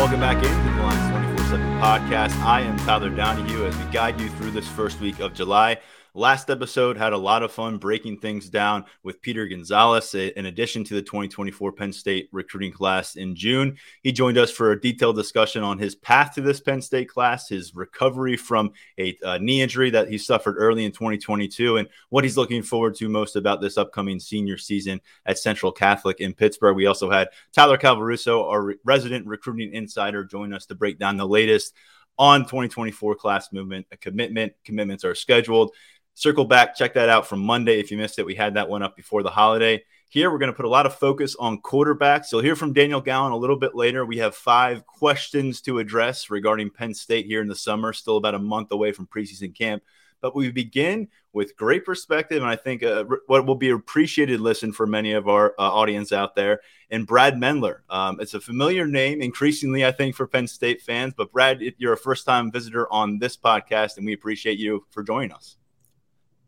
Welcome back into the Lions 24 7 podcast. I am Tyler Donohue as we guide you through this first week of July. Last episode had a lot of fun breaking things down with Peter Gonzalez. Eh, in addition to the 2024 Penn State recruiting class in June, he joined us for a detailed discussion on his path to this Penn State class, his recovery from a, a knee injury that he suffered early in 2022, and what he's looking forward to most about this upcoming senior season at Central Catholic in Pittsburgh. We also had Tyler Calvaruso, our resident recruiting insider, join us to break down the latest on 2024 class movement, a commitment. Commitments are scheduled circle back, check that out from Monday. If you missed it, we had that one up before the holiday. Here, we're going to put a lot of focus on quarterbacks. You'll hear from Daniel Gallen a little bit later. We have five questions to address regarding Penn State here in the summer, still about a month away from preseason camp. But we begin with great perspective, and I think uh, what will be appreciated listen for many of our uh, audience out there. And Brad Maendler, um, it's a familiar name, increasingly I think for Penn State fans. But Brad, you're a first-time visitor on this podcast, and we appreciate you for joining us.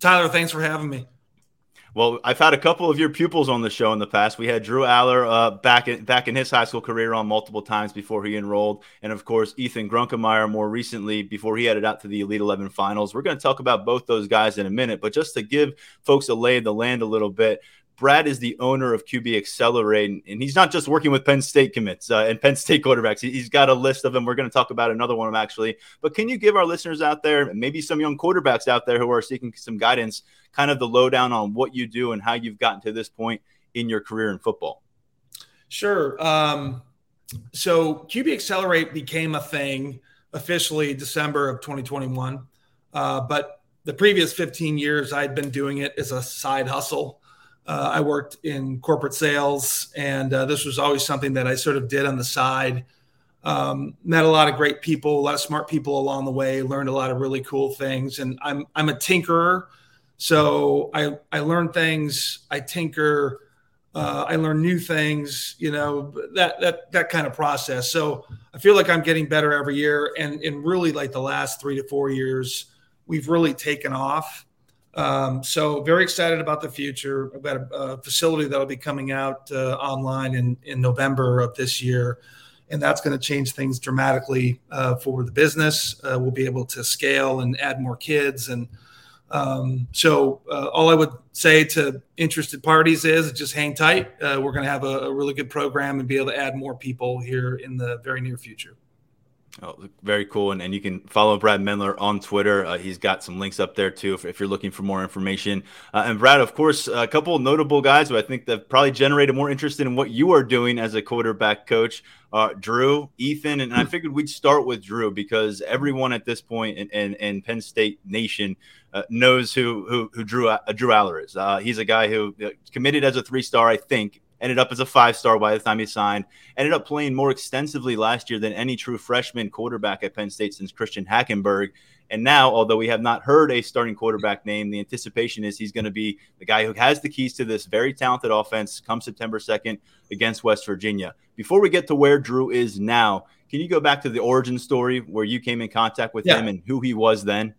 Tyler, thanks for having me. Well, I've had a couple of your pupils on the show in the past. We had Drew Allar uh, back in back in his high school career on multiple times before he enrolled, and of course Ethan Grunkemeyer more recently before he headed out to the Elite Eleven finals. We're going to talk about both those guys in a minute, but just to give folks a lay of the land a little bit, Brad is the owner of QB Accelerate, and he's not just working with Penn State commits uh, and Penn State quarterbacks. He's got a list of them. We're going to talk about another one of them actually. But can you give our listeners out there, maybe some young quarterbacks out there who are seeking some guidance, kind of the lowdown on what you do and how you've gotten to this point in your career in football? Sure. Um, so QB Accelerate became a thing officially December of 2021, uh, but the previous 15 years I'd been doing it as a side hustle. Uh, I worked in corporate sales, and uh, this was always something that I sort of did on the side. Um, met a lot of great people, a lot of smart people along the way. Learned a lot of really cool things, and I'm I'm a tinkerer, so I I learn things. I tinker. Uh, I learn new things. You know that that that kind of process. So I feel like I'm getting better every year, and and really like the last three to four years, we've really taken off. Um, so very excited about the future. I've got a, a facility that'll be coming out uh, online in, in November of this year. And that's going to change things dramatically uh, for the business. Uh, we'll be able to scale and add more kids. And um, so, uh, all I would say to interested parties is just hang tight. Uh, we're going to have a, a really good program and be able to add more people here in the very near future. Oh, very cool. And, and you can follow Brad Maendler on Twitter. Uh, he's got some links up there too if, if you're looking for more information. Uh, and Brad, of course, a couple notable guys who I think that probably generated more interest in what you are doing as a quarterback coach. Uh, Drew, Ethan, and I figured we'd start with Drew because everyone at this point in, in, in Penn State Nation uh, knows who who, who Drew uh, Drew Allar is. Uh, he's a guy who committed as a three star, I think, ended up as a five star by the time he signed, ended up playing more extensively last year than any true freshman quarterback at Penn State since Christian Hackenberg. And now, although we have not heard a starting quarterback name, the anticipation is he's going to be the guy who has the keys to this very talented offense come September 2nd against West Virginia. Before we get to where Drew is now, can you go back to the origin story where you came in contact with yeah. him and who he was then?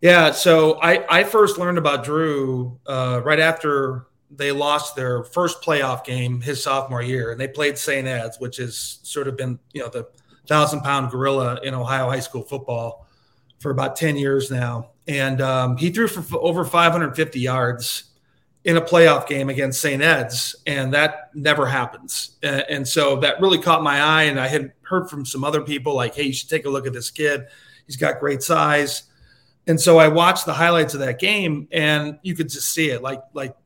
Yeah, so I, I first learned about Drew uh, right after they lost their first playoff game his sophomore year, and they played St. Ed's, which has sort of been you know the thousand pound gorilla in Ohio high school football for about ten years now. And um, he threw for over 550 yards in a playoff game against St. Ed's, and that never happens. And, and so that really caught my eye. And I had heard from some other people like, "Hey, you should take a look at this kid. He's got great size." And so I watched the highlights of that game, and you could just see it, like like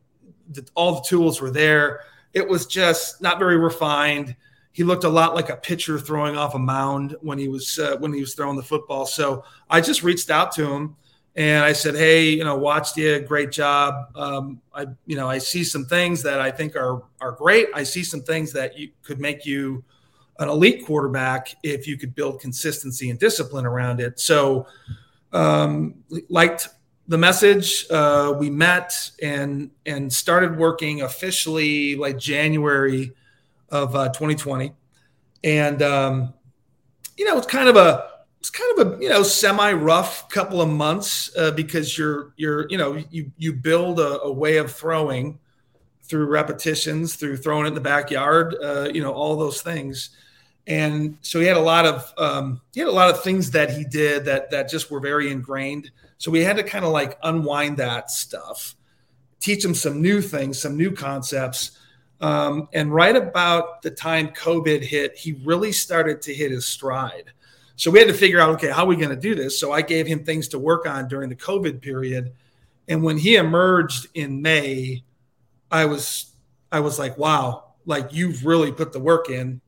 the, all the tools were there. It was just not very refined. He looked a lot like a pitcher throwing off a mound when he was uh, when he was throwing the football. So I just reached out to him and I said, "Hey, you know, watched you, great job. Um, I, you know, I see some things that I think are are great. I see some things that you could make you an elite quarterback if you could build consistency and discipline around it." So, um, liked the message. Uh, we met and and started working officially like January of uh, 2020, and um, you know it's kind of a it's kind of a you know semi rough couple of months uh, because you're you're you know you you build a, a, way of throwing through repetitions through throwing it in the backyard uh, you know all those things and so he had a lot of um, he had a lot of things that he did that that just were very ingrained. So we had to kind of like unwind that stuff, teach him some new things, some new concepts. Um, and right about the time COVID hit, he really started to hit his stride. So we had to figure out, okay, how are we going to do this? So I gave him things to work on during the COVID period. And when he emerged in May, I was I was like, wow, like you've really put the work in.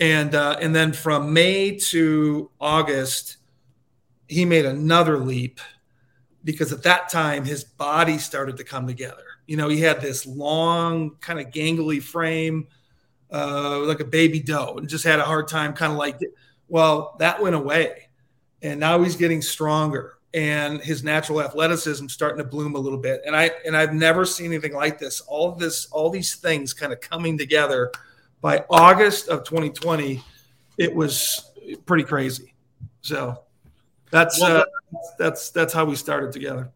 And uh, and then from May to August, he made another leap because at that time his body started to come together. You know, he had this long, kind of gangly frame, uh, like a baby doe, and just had a hard time kind of like well, that went away. And now he's getting stronger and his natural athleticism starting to bloom a little bit. And I and I've never seen anything like this. All this, all these things kind of coming together by August of 2020, it was pretty crazy. So that's uh, that's that's how we started together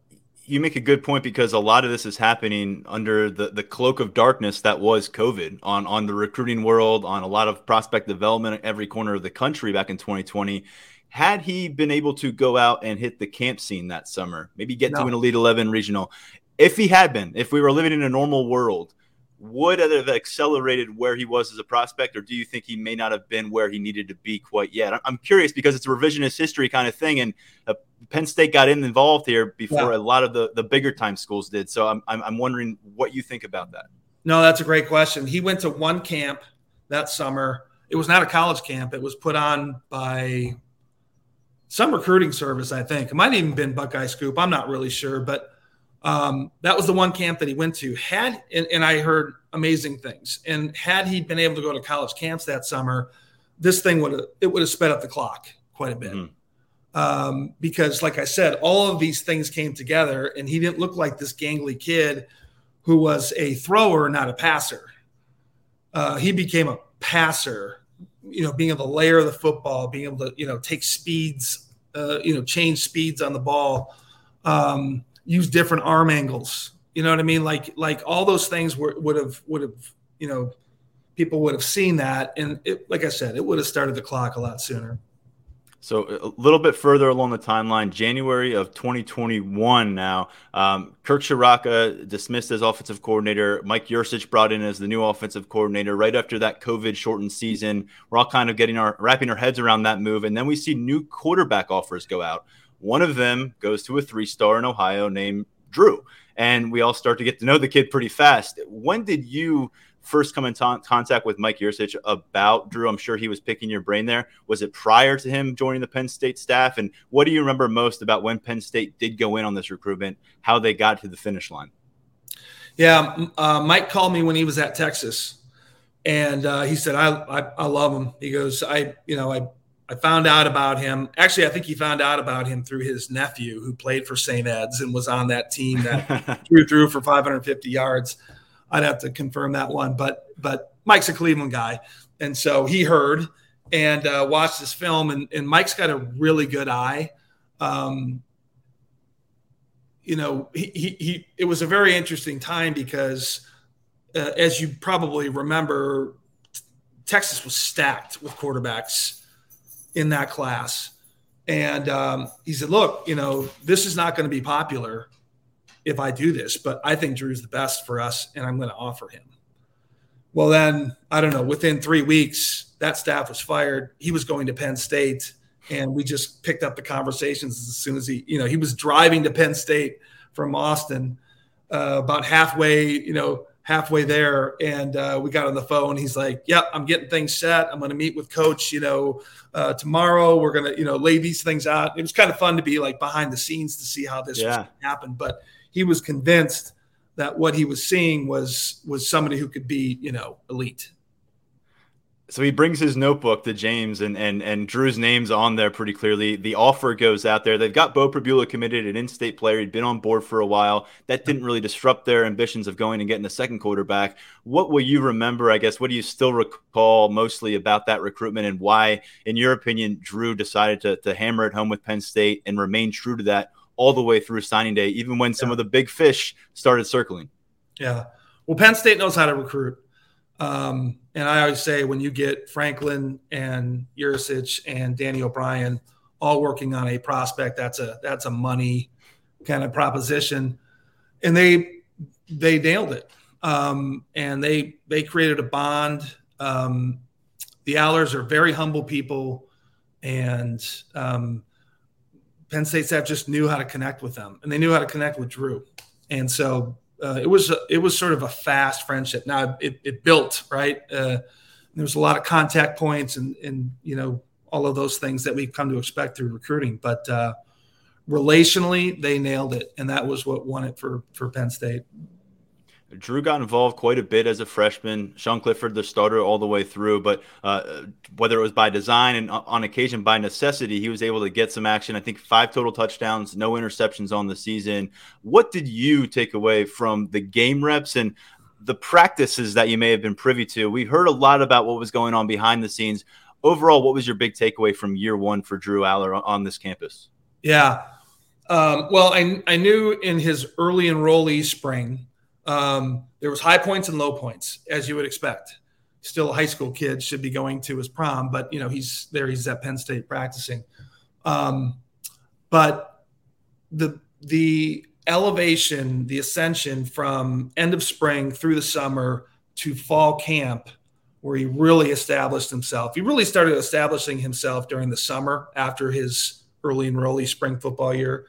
you make a good point because a lot of this is happening under the, the cloak of darkness that was COVID on, on the recruiting world, on a lot of prospect development at every corner of the country back in 2020. Had he been able to go out and hit the camp scene that summer, maybe get no. to an Elite 11 regional, if he had been, if we were living in a normal world, would it have accelerated where he was as a prospect, or do you think he may not have been where he needed to be quite yet? I'm curious because it's a revisionist history kind of thing, and uh, Penn State got in involved here before yeah. a lot of the, the bigger time schools did. So I'm, I'm, I'm wondering what you think about that. No, that's a great question. He went to one camp that summer. It was not a college camp. It was put on by some recruiting service, I think. It might have even been Buckeye Scoop. I'm not really sure, but um, that was the one camp that he went to. Had and, and, I heard amazing things. And had he been able to go to college camps that summer, this thing would have it would have sped up the clock quite a bit. Mm-hmm. Um, because, like I said, all of these things came together, and he didn't look like this gangly kid who was a thrower, not a passer. Uh, he became a passer. You know, being able to layer the football, being able to you know take speeds, uh, you know, change speeds on the ball. Um, use different arm angles. You know what I mean? Like like all those things were, would have would have you know people would have seen that, and it, like I said, it would have started the clock a lot sooner. So a little bit further along the timeline, January of 2021. Now, um, Kirk Ciarrocca dismissed as offensive coordinator. Mike Yurcich brought in as the new offensive coordinator. Right after that COVID-shortened season, we're all kind of getting our wrapping our heads around that move, and then we see new quarterback offers go out. One of them goes to a three star in Ohio named Drew. And we all start to get to know the kid pretty fast. When did you first come in t- contact with Mike Yurcich about Drew? I'm sure he was picking your brain there. Was it prior to him joining the Penn State staff? And what do you remember most about when Penn State did go in on this recruitment, how they got to the finish line? Yeah, uh, Mike called me when he was at Texas, and uh, he said, I, I, I love him." He goes, "I, you know, I I found out about him. Actually, I think he found out about him through his nephew, who played for St. Ed's and was on that team that threw through for 550 yards. I'd have to confirm that one, but but Mike's a Cleveland guy, and so he heard and uh, watched this film, and, and Mike's got a really good eye. Um, you know, he, he, he it was a very interesting time because, uh, as you probably remember, Texas was stacked with quarterbacks in that class. And um, he said, Look, you know, this is not going to be popular if I do this, but I think Drew's the best for us and I'm going to offer him. Well, then, I don't know, within three weeks, that staff was fired. He was going to Penn State. And we just picked up the conversations as soon as he, you know, he was driving to Penn State from Austin uh, about halfway, you know, halfway there and uh, we got on the phone. He's like yep i'm getting things set. I'm going to meet with coach you know uh, tomorrow. We're going to you know lay these things out. It was kind of fun to be like behind the scenes to see how this yeah. happened but he was convinced that what he was seeing was was somebody who could be you know elite so he brings his notebook to James, and and and Drew's name's on there pretty clearly. The offer goes out there. They've got Beau Pribula committed, an in-state player. He'd been on board for a while. That didn't really disrupt their ambitions of going and getting the second quarterback. What will you remember? I guess. What do you still recall mostly about that recruitment, and why, in your opinion, Drew decided to to hammer it home with Penn State and remain true to that all the way through signing day, even when some yeah. of the big fish started circling. Yeah. Well, Penn State knows how to recruit. Um, and I always say when you get Franklin and Yurcich and Danny O'Brien all working on a prospect, that's a that's a money kind of proposition, and they they nailed it. Um, and they they created a bond. Um, the Allars are very humble people, and um, Penn State staff just knew how to connect with them, and they knew how to connect with Drew, and so uh, it was it was sort of a fast friendship. Now it, it built right. Uh, there was a lot of contact points and and you know all of those things that we've come to expect through recruiting. But uh, relationally, they nailed it, and that was what won it for for Penn State. Drew got involved quite a bit as a freshman. Sean Clifford, the starter, all the way through. But uh, whether it was by design and on occasion by necessity, he was able to get some action. I think five total touchdowns, no interceptions on the season. What did you take away from the game reps and the practices that you may have been privy to? We heard a lot about what was going on behind the scenes. Overall, what was your big takeaway from year one for Drew Allar on this campus? Yeah. Um, well, I, I knew in his early enrollee spring um, there was high points and low points, as you would expect. Still a high school kid, should be going to his prom, but you know he's there. He's at Penn State practicing. Um, but the the elevation, the ascension from end of spring through the summer to fall camp, where he really established himself. He really started establishing himself during the summer after his early enrollee spring football year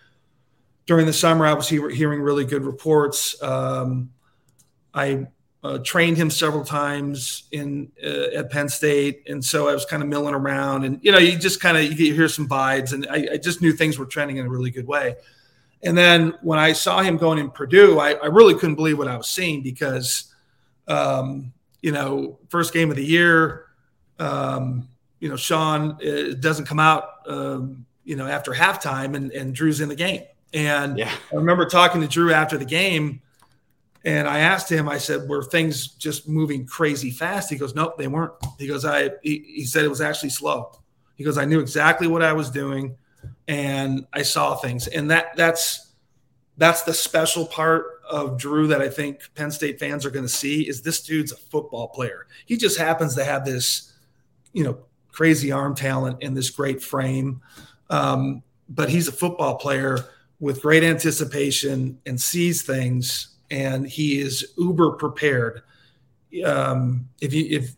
during the summer, I was he- hearing really good reports. Um, I uh, trained him several times in uh, at Penn State, and so I was kind of milling around, and you know, you just kind of you hear some vibes, and I, I, just knew things were trending in a really good way. And then when I saw him going in Purdue, I, I really couldn't believe what I was seeing because, um, you know, first game of the year, um, you know, Sean uh, doesn't come out, um, you know, after halftime, and, and Drew's in the game. And yeah. I remember talking to Drew after the game, and I asked him, I said, "Were things just moving crazy fast?" He goes, "Nope, they weren't." He goes, "I," he, he said it was actually slow. He goes, "I knew exactly what I was doing, and I saw things." And that that's that's the special part of Drew that I think Penn State fans are going to see is this dude's a football player. He just happens to have this, you know, crazy arm talent and this great frame, um, but he's a football player with great anticipation and sees things, and he is uber prepared. Um, if you if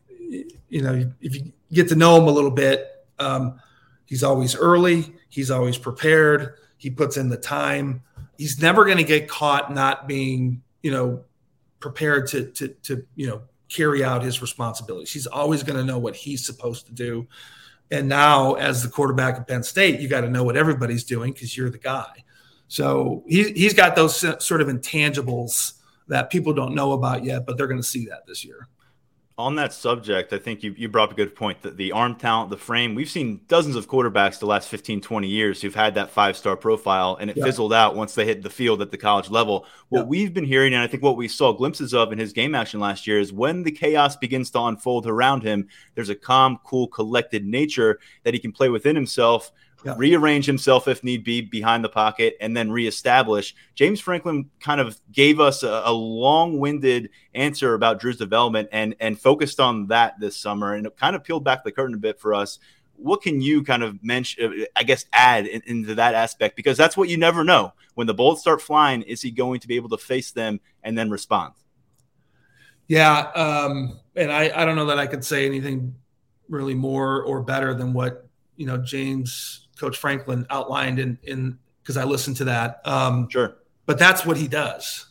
you know if you get to know him a little bit, um, he's always early. He's always prepared. He puts in the time. He's never going to get caught not being you know prepared to to to you know carry out his responsibilities. He's always going to know what he's supposed to do. And now, as the quarterback of Penn State, you got to know what everybody's doing because you're the guy. So he, he's got those sort of intangibles that people don't know about yet, but they're going to see that this year. On that subject, I think you, you brought up a good point that the arm talent, the frame, we've seen dozens of quarterbacks the last 15, 20 years who've had that five star profile and it yeah. fizzled out once they hit the field at the college level. What yeah. we've been hearing, and I think what we saw glimpses of in his game action last year, is when the chaos begins to unfold around him, there's a calm, cool, collected nature that he can play within himself yeah. rearrange himself if need be behind the pocket, and then reestablish. James Franklin kind of gave us a, a long-winded answer about Drew's development and and focused on that this summer, and it kind of peeled back the curtain a bit for us. What can you kind of mention? Uh, I guess add in, into that aspect because that's what you never know when the bullets start flying. Is he going to be able to face them and then respond? Yeah, um, and I, I don't know that I could say anything really more or better than what you know James Coach Franklin outlined in in because I listened to that. Um, sure. But that's what he does.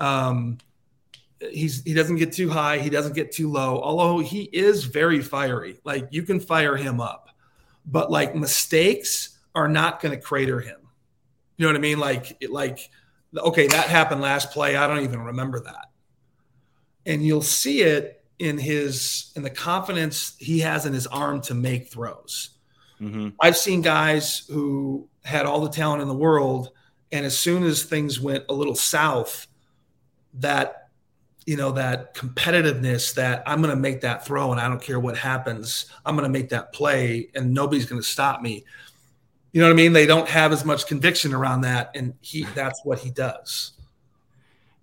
Um, he's he doesn't get too high, he doesn't get too low. Although he is very fiery, like you can fire him up, but like mistakes are not going to crater him. You know what I mean? Like like okay, that happened last play. I don't even remember that. And you'll see it in his in the confidence he has in his arm to make throws. Mm-hmm. I've seen guys who had all the talent in the world, and as soon as things went a little south, that you know that competitiveness that I'm going to make that throw and I don't care what happens, I'm going to make that play and nobody's going to stop me. You know what I mean? They don't have as much conviction around that, and he that's what he does.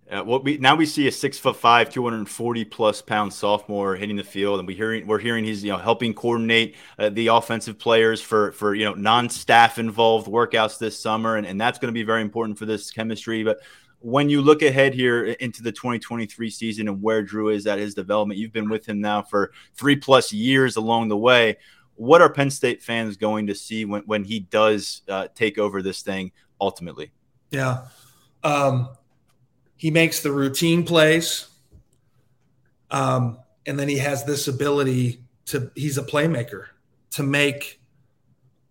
Uh, what we now we see a six foot five, two hundred and forty plus pound sophomore hitting the field, and we hearing we're hearing he's you know helping coordinate uh, the offensive players for for you know non staff involved workouts this summer, and, and that's going to be very important for this chemistry. But when you look ahead here into the 2023 season and where Drew is at his development, you've been with him now for three plus years along the way. What are Penn State fans going to see when when he does uh, take over this thing ultimately? Yeah. Um, he makes the routine plays. Um, and then he has this ability to, he's a playmaker to make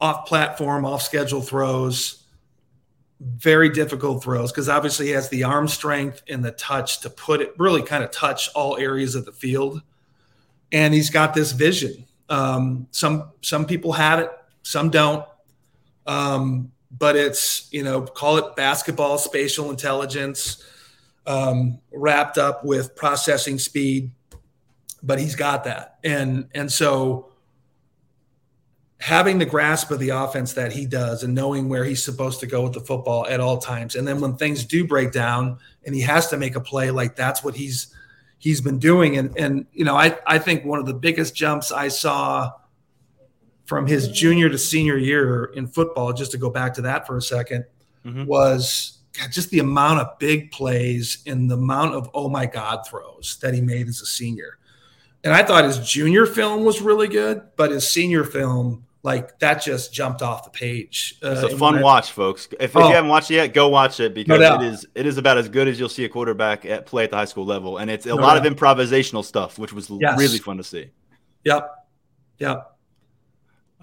off platform, off schedule throws, very difficult throws, because obviously he has the arm strength and the touch to put it really kind of touch all areas of the field. And he's got this vision. Um, some some people have it, some don't. Um, but it's you know call it basketball spatial intelligence um, wrapped up with processing speed, but he's got that. And and so having the grasp of the offense that he does and knowing where he's supposed to go with the football at all times. And then when things do break down and he has to make a play, like that's what he's he's been doing. And and you know, I I think one of the biggest jumps I saw from his junior to senior year in football, just to go back to that for a 2nd mm-hmm. was God, just the amount of big plays and the amount of oh my god throws that he made as a senior. And I thought his junior film was really good, but his senior film, like that just jumped off the page. Uh, it's a fun watch, folks. If, oh, you haven't watched it yet, go watch it because no it is it is about as good as you'll see a quarterback at play at the high school level, and it's a no lot doubt. of improvisational stuff, which was yes. really fun to see. Yep, yep.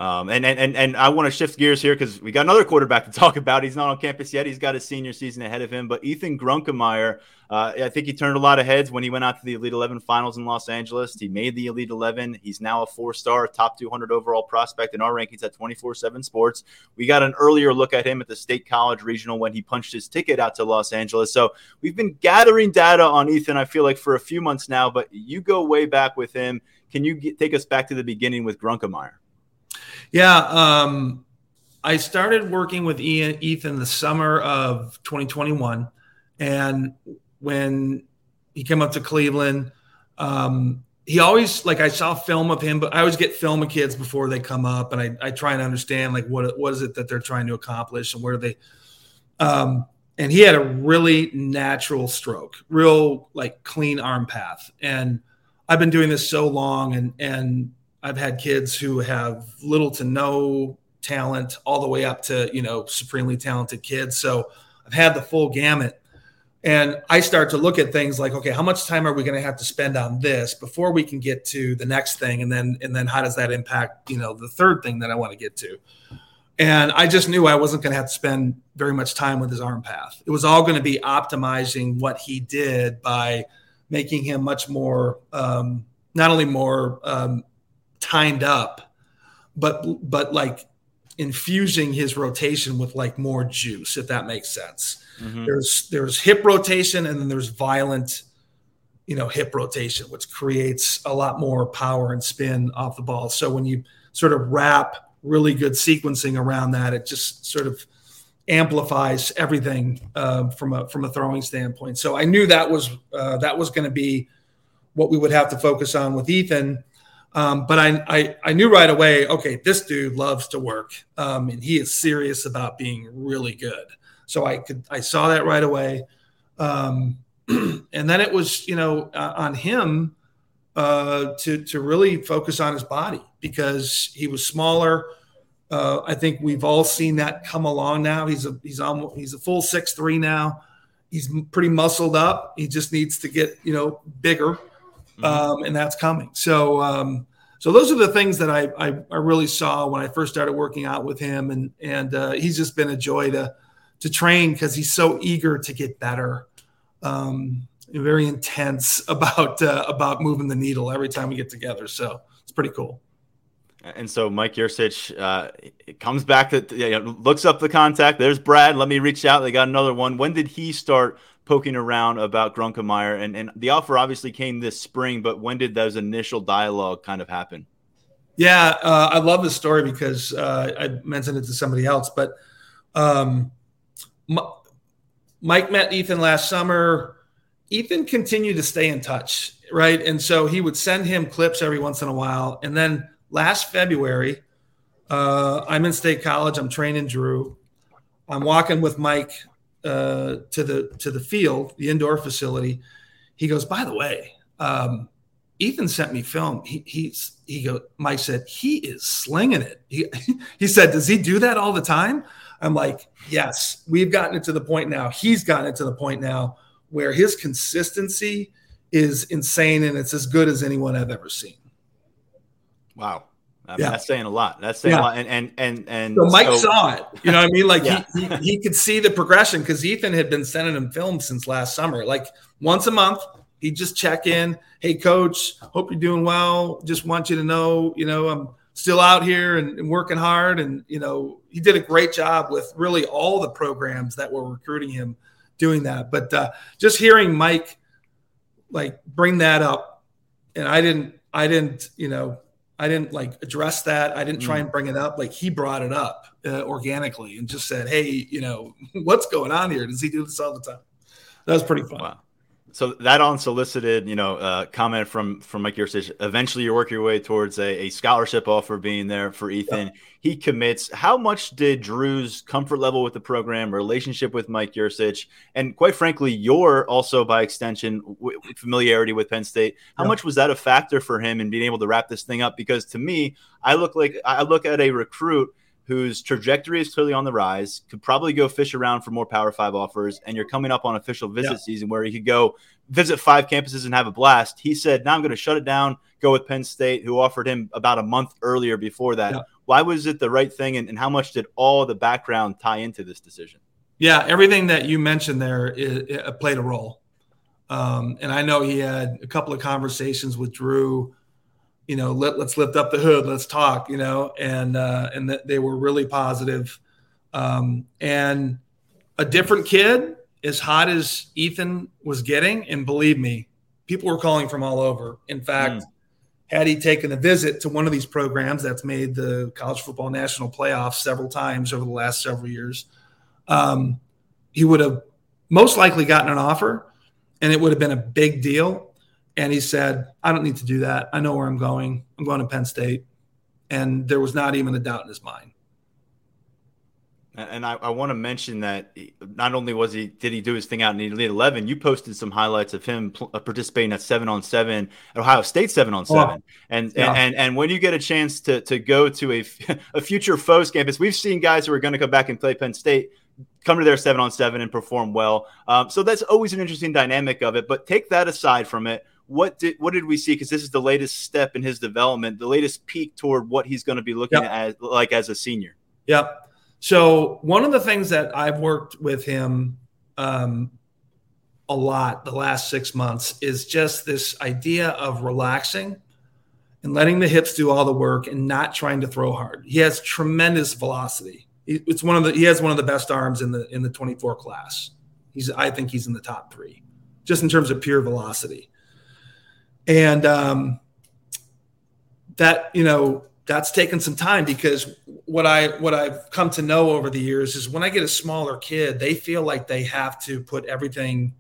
Um, and, and and I want to shift gears here because we got another quarterback to talk about. He's not on campus yet. He's got his senior season ahead of him. But Ethan Grunkemeyer, uh, I think he turned a lot of heads when he went out to the Elite Eleven finals in Los Angeles. He made the Elite Eleven. He's now a four-star, top 200 overall prospect in our rankings at 24/7 Sports. We got an earlier look at him at the State College Regional when he punched his ticket out to Los Angeles. So we've been gathering data on Ethan. I feel like for a few months now, but you go way back with him. Can you get, take us back to the beginning with Grunkemeyer? Yeah. Um, I started working with Ian, Ethan the summer of 2021. And when he came up to Cleveland, um, he always like I saw film of him, but I always get film of kids before they come up, and I, I try and understand like what what is it that they're trying to accomplish and where they. Um, and he had a really natural stroke, real like clean arm path, and I've been doing this so long, and and I've had kids who have little to no talent, all the way up to you know supremely talented kids. So I've had the full gamut, and I start to look at things like, okay, how much time are we going to have to spend on this before we can get to the next thing, and then and then how does that impact you know the third thing that I want to get to? And I just knew I wasn't going to have to spend very much time with his arm path. It was all going to be optimizing what he did by making him much more, um, not only more um, timed up, but but like infusing his rotation with like more juice, if that makes sense. Mm-hmm. There's there's hip rotation and then there's violent, you know, hip rotation, which creates a lot more power and spin off the ball. So when you sort of wrap really good sequencing around that, it just sort of amplifies everything uh, from a from a throwing standpoint. So I knew that was uh, that was going to be what we would have to focus on with Ethan. Um, but I, I, I knew right away, okay, this dude loves to work, um, and he is serious about being really good. So I could I saw that right away, um, and then it was you know uh, on him uh, to to really focus on his body because he was smaller. Uh, I think we've all seen that come along now. He's a he's almost he's a full six three now. He's pretty muscled up. He just needs to get you know bigger mm-hmm. um, and that's coming. So, um, so those are the things that I, I, I really saw when I first started working out with him, and and uh, he's just been a joy to to train because he's so eager to get better. Um, very intense about uh, about moving the needle every time we get together. So it's pretty cool. And so Mike Yurcich uh, comes back to you know, looks up the contact. There's Brad. Let me reach out. They got another one. When did he start poking around about Grunkemeyer, and and the offer obviously came this spring. But when did those initial dialogue kind of happen? Yeah, uh, I love this story because uh, I mentioned it to somebody else, but um, M- Mike met Ethan last summer. Ethan continued to stay in touch, right? And so he would send him clips every once in a while. And then last February, uh, I'm in State College. I'm training Drew. I'm walking with Mike uh, to the to the field, the indoor facility. He goes, by the way, um, Ethan sent me film. He he's he go. Mike said he is slinging it. He he said, does he do that all the time? I'm like, yes. We've gotten it to the point now. He's gotten it to the point now where his consistency is insane and it's as good as anyone I've ever seen. Wow. I mean, yeah. that's saying a lot. That's saying yeah. a lot. And and and and so Mike so, saw it. You know what I mean? Like yeah. he, he, he could see the progression because Ethan had been sending him film since last summer. Like once a month, he'd just check in. Hey, coach, hope you're doing well. Just want you to know, you know, I'm still out here and, and working hard. And you know, he did a great job with really all the programs that were recruiting him doing that. But uh, just hearing Mike like bring that up, and I didn't, I didn't, you know I didn't like address that. I didn't try mm. and bring it up. Like he brought it up uh, organically and just said, "Hey, you know, what's going on here? Does he do this all the time?" That was pretty fun. Wow. So that unsolicited, you know, uh, comment from from Mike Yurcich. Eventually, you work your way towards a, a scholarship offer being there for Ethan. Yeah. He commits. How much did Drew's comfort level with the program, relationship with Mike Yurcich, and quite frankly, your also by extension w- familiarity with Penn State, how yeah. much was that a factor for him in being able to wrap this thing up? Because to me, I look like I look at a recruit whose trajectory is clearly on the rise, could probably go fish around for more Power Five offers, and you're coming up on official visit yeah. season where he could go visit five campuses and have a blast. He said, "Now I'm going to shut it down, go with Penn State, who offered him about a month earlier before that." Yeah. Why was it the right thing, and, and, how much did all the background tie into this decision? Yeah, everything that you mentioned there is, played a role, um, and I know he had a couple of conversations with Drew you know, let, let's lift up the hood, let's talk, you know, and uh, and that they were really positive. Um, and a different kid, as hot as Ethan was getting, and believe me, people were calling from all over. In fact, mm. had he taken a visit to one of these programs that's made the college football national playoffs several times over the last several years, um, he would have most likely gotten an offer, and it would have been a big deal and he said, I don't need to do that. I know where I'm going. I'm going to Penn State. And there was not even a doubt in his mind. And I, I want to mention that not only was he did he do his thing out in the Elite Eleven, you posted some highlights of him uh, participating at seven on seven at Ohio State seven on seven. Oh, and, yeah. and and and when you get a chance to to go to a a future foes campus, we've seen guys who are going to come back and play Penn State come to their seven on seven and perform well. Um, so that's always an interesting dynamic of it. But take that aside from it what did what did we see? Because this is the latest step in his development, the latest peak toward what he's going to be looking yep. at like as a senior. Yep. So one of the things that I've worked with him um, a lot the last six months is just this idea of relaxing and letting the hips do all the work and not trying to throw hard. He has tremendous velocity. It's one of the he has one of the best arms in the in the 24 class. He's I think he's in the top three, just in terms of pure velocity and um, that you know that's taken some time because what I what I've come to know over the years is when I get a smaller kid, they feel like they have to put everything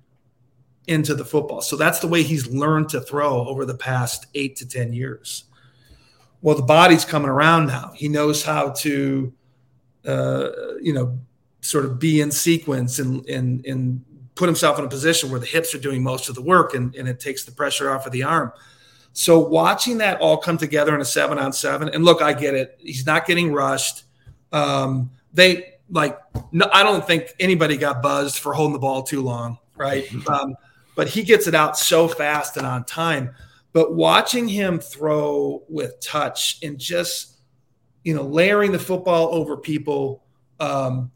into the football. So that's the way he's learned to throw over the past eight to ten years. Well, the body's coming around now. He knows how to, uh, you know, sort of be in sequence and and and put himself in a position where the hips are doing most of the work and, and it takes the pressure off of the arm. So watching that all come together in a seven on seven, and look, I get it. He's not getting rushed. Um, they like, no, I don't think anybody got buzzed for holding the ball too long, right? Um, but he gets it out so fast and on time. But watching him throw with touch and just, you know, layering the football over people, um,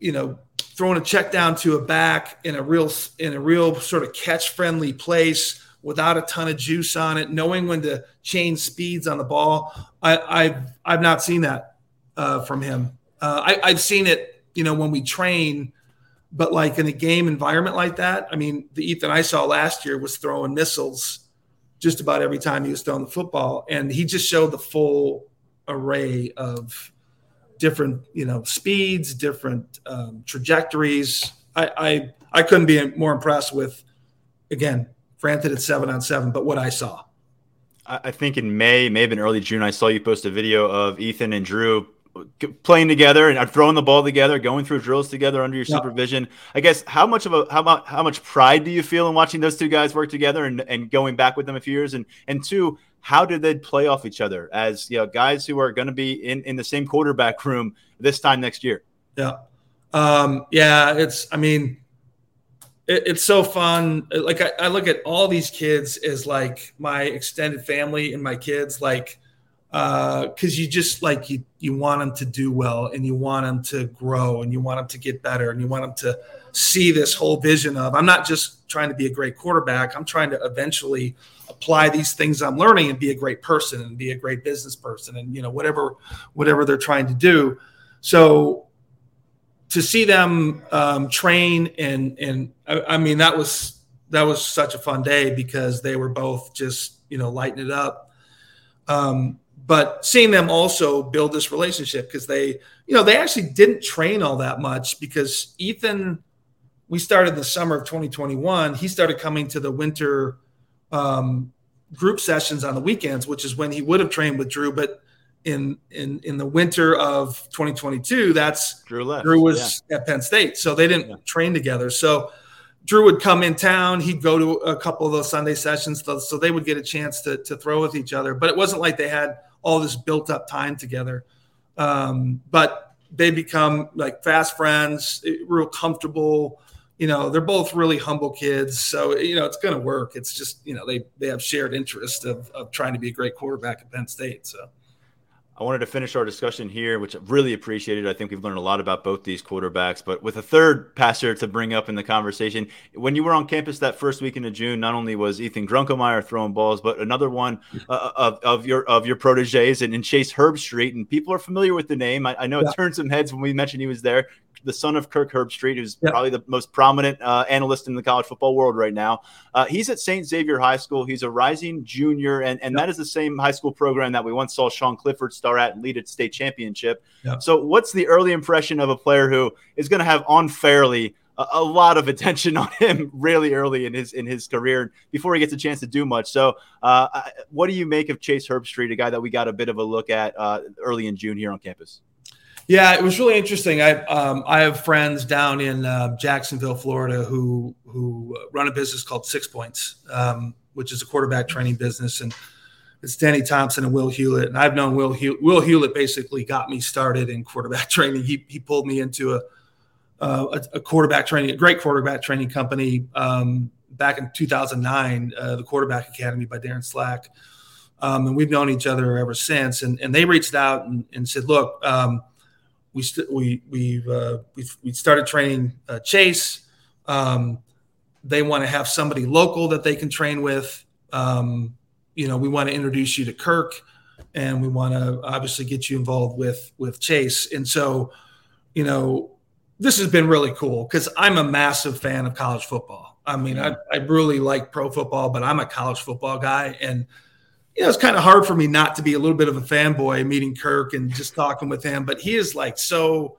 you know, throwing a check down to a back in a real in a real sort of catch friendly place without a ton of juice on it, knowing when to change speeds on the ball. I, have I've not seen that uh, from him. Uh, I, I've seen it, you know, when we train, but like in a game environment like that. I mean, the Ethan I saw last year was throwing missiles just about every time he was throwing the football, and he just showed the full array of different you know speeds, different um, trajectories. I, I I couldn't be more impressed with again, granted it's seven on seven, but what I saw. I think in May, maybe in early June, I saw you post a video of Ethan and Drew playing together and throwing the ball together, going through drills together under your supervision. I guess how much of a how about how much pride do you feel in watching those two guys work together and, and going back with them a few years? And and two, how did they play off each other as you know guys who are going to be in in the same quarterback room this time next year? Yeah, um, yeah. It's I mean. It, it's so fun. Like I, I look at all these kids as like my extended family and my kids. Like, because uh, you just like you you want them to do well and you want them to grow and you want them to get better and you want them to see this whole vision of I'm not just trying to be a great quarterback. I'm trying to eventually apply these things I'm learning and be a great person and be a great business person and you know whatever whatever they're trying to do. So to see them um, train and and I, I mean that was that was such a fun day because they were both just you know lighting it up. Um, but seeing them also build this relationship because they, you know, they actually didn't train all that much because Ethan, we started the summer of 2021. He started coming to the winter um, group sessions on the weekends, which is when he would have trained with Drew. But in in in the winter of 2022, that's Drew left. Drew was yeah. at Penn State, so they didn't yeah. train together. So Drew would come in town. He'd go to a couple of those Sunday sessions, so they would get a chance to to throw with each other. But it wasn't like they had all this built up time together. Um, but they become like fast friends, real comfortable. You know, they're both really humble kids, so you know it's going to work. It's just you know they they have shared interest of of trying to be a great quarterback at Penn State. So I wanted to finish our discussion here, which I really appreciated. I think we've learned a lot about both these quarterbacks, but with a third passer to bring up in the conversation. When you were on campus that first weekend of June, not only was Ethan Grunkemeyer throwing balls, but another one uh, of, of your of your proteges and, and Chase Herbstreit. And people are familiar with the name. I, I know it yeah. turned some heads when we mentioned he was there the son of Kirk Herbstreit, who's yep. probably the most prominent uh, analyst in the college football world right now. Uh, he's at St. Xavier High School. He's a rising junior, and, and yep. that is the same high school program that we once saw Sean Clifford star at and lead at state championship. Yep. So, what's the early impression of a player who is going to have unfairly a, a, lot of attention on him really early in his in his career before he gets a chance to do much? So, uh, what do you make of Chase Herbstreit, a guy that we got a bit of a look at uh, early in June here on campus? Yeah, it was really interesting. I um, I have friends down in uh, Jacksonville, Florida, who who run a business called Six Points, um, which is a quarterback training business, and it's Danny Thompson and Will Hewlett. And I've known Will Will Hewlett basically got me started in quarterback training. He he pulled me into a uh, a, a, quarterback training, a great quarterback training company um, back in 2009, uh, the Quarterback Academy by Darin Slack. Um, and we've known each other ever since. And, and they reached out and, and said, look, um, we st- we we've, uh, we've we started training uh, Chase. Um, they want to have somebody local that they can train with. Um, you know, we want to introduce you to Kirk, and we want to obviously get you involved with with Chase. And so, you know, this has been really cool because I'm a massive fan of college football. I mean, I, I really like pro football, but I'm a college football guy, and you know, it's kind of hard for me not to be a little bit of a fanboy meeting Kirk and just talking with him, but he is like so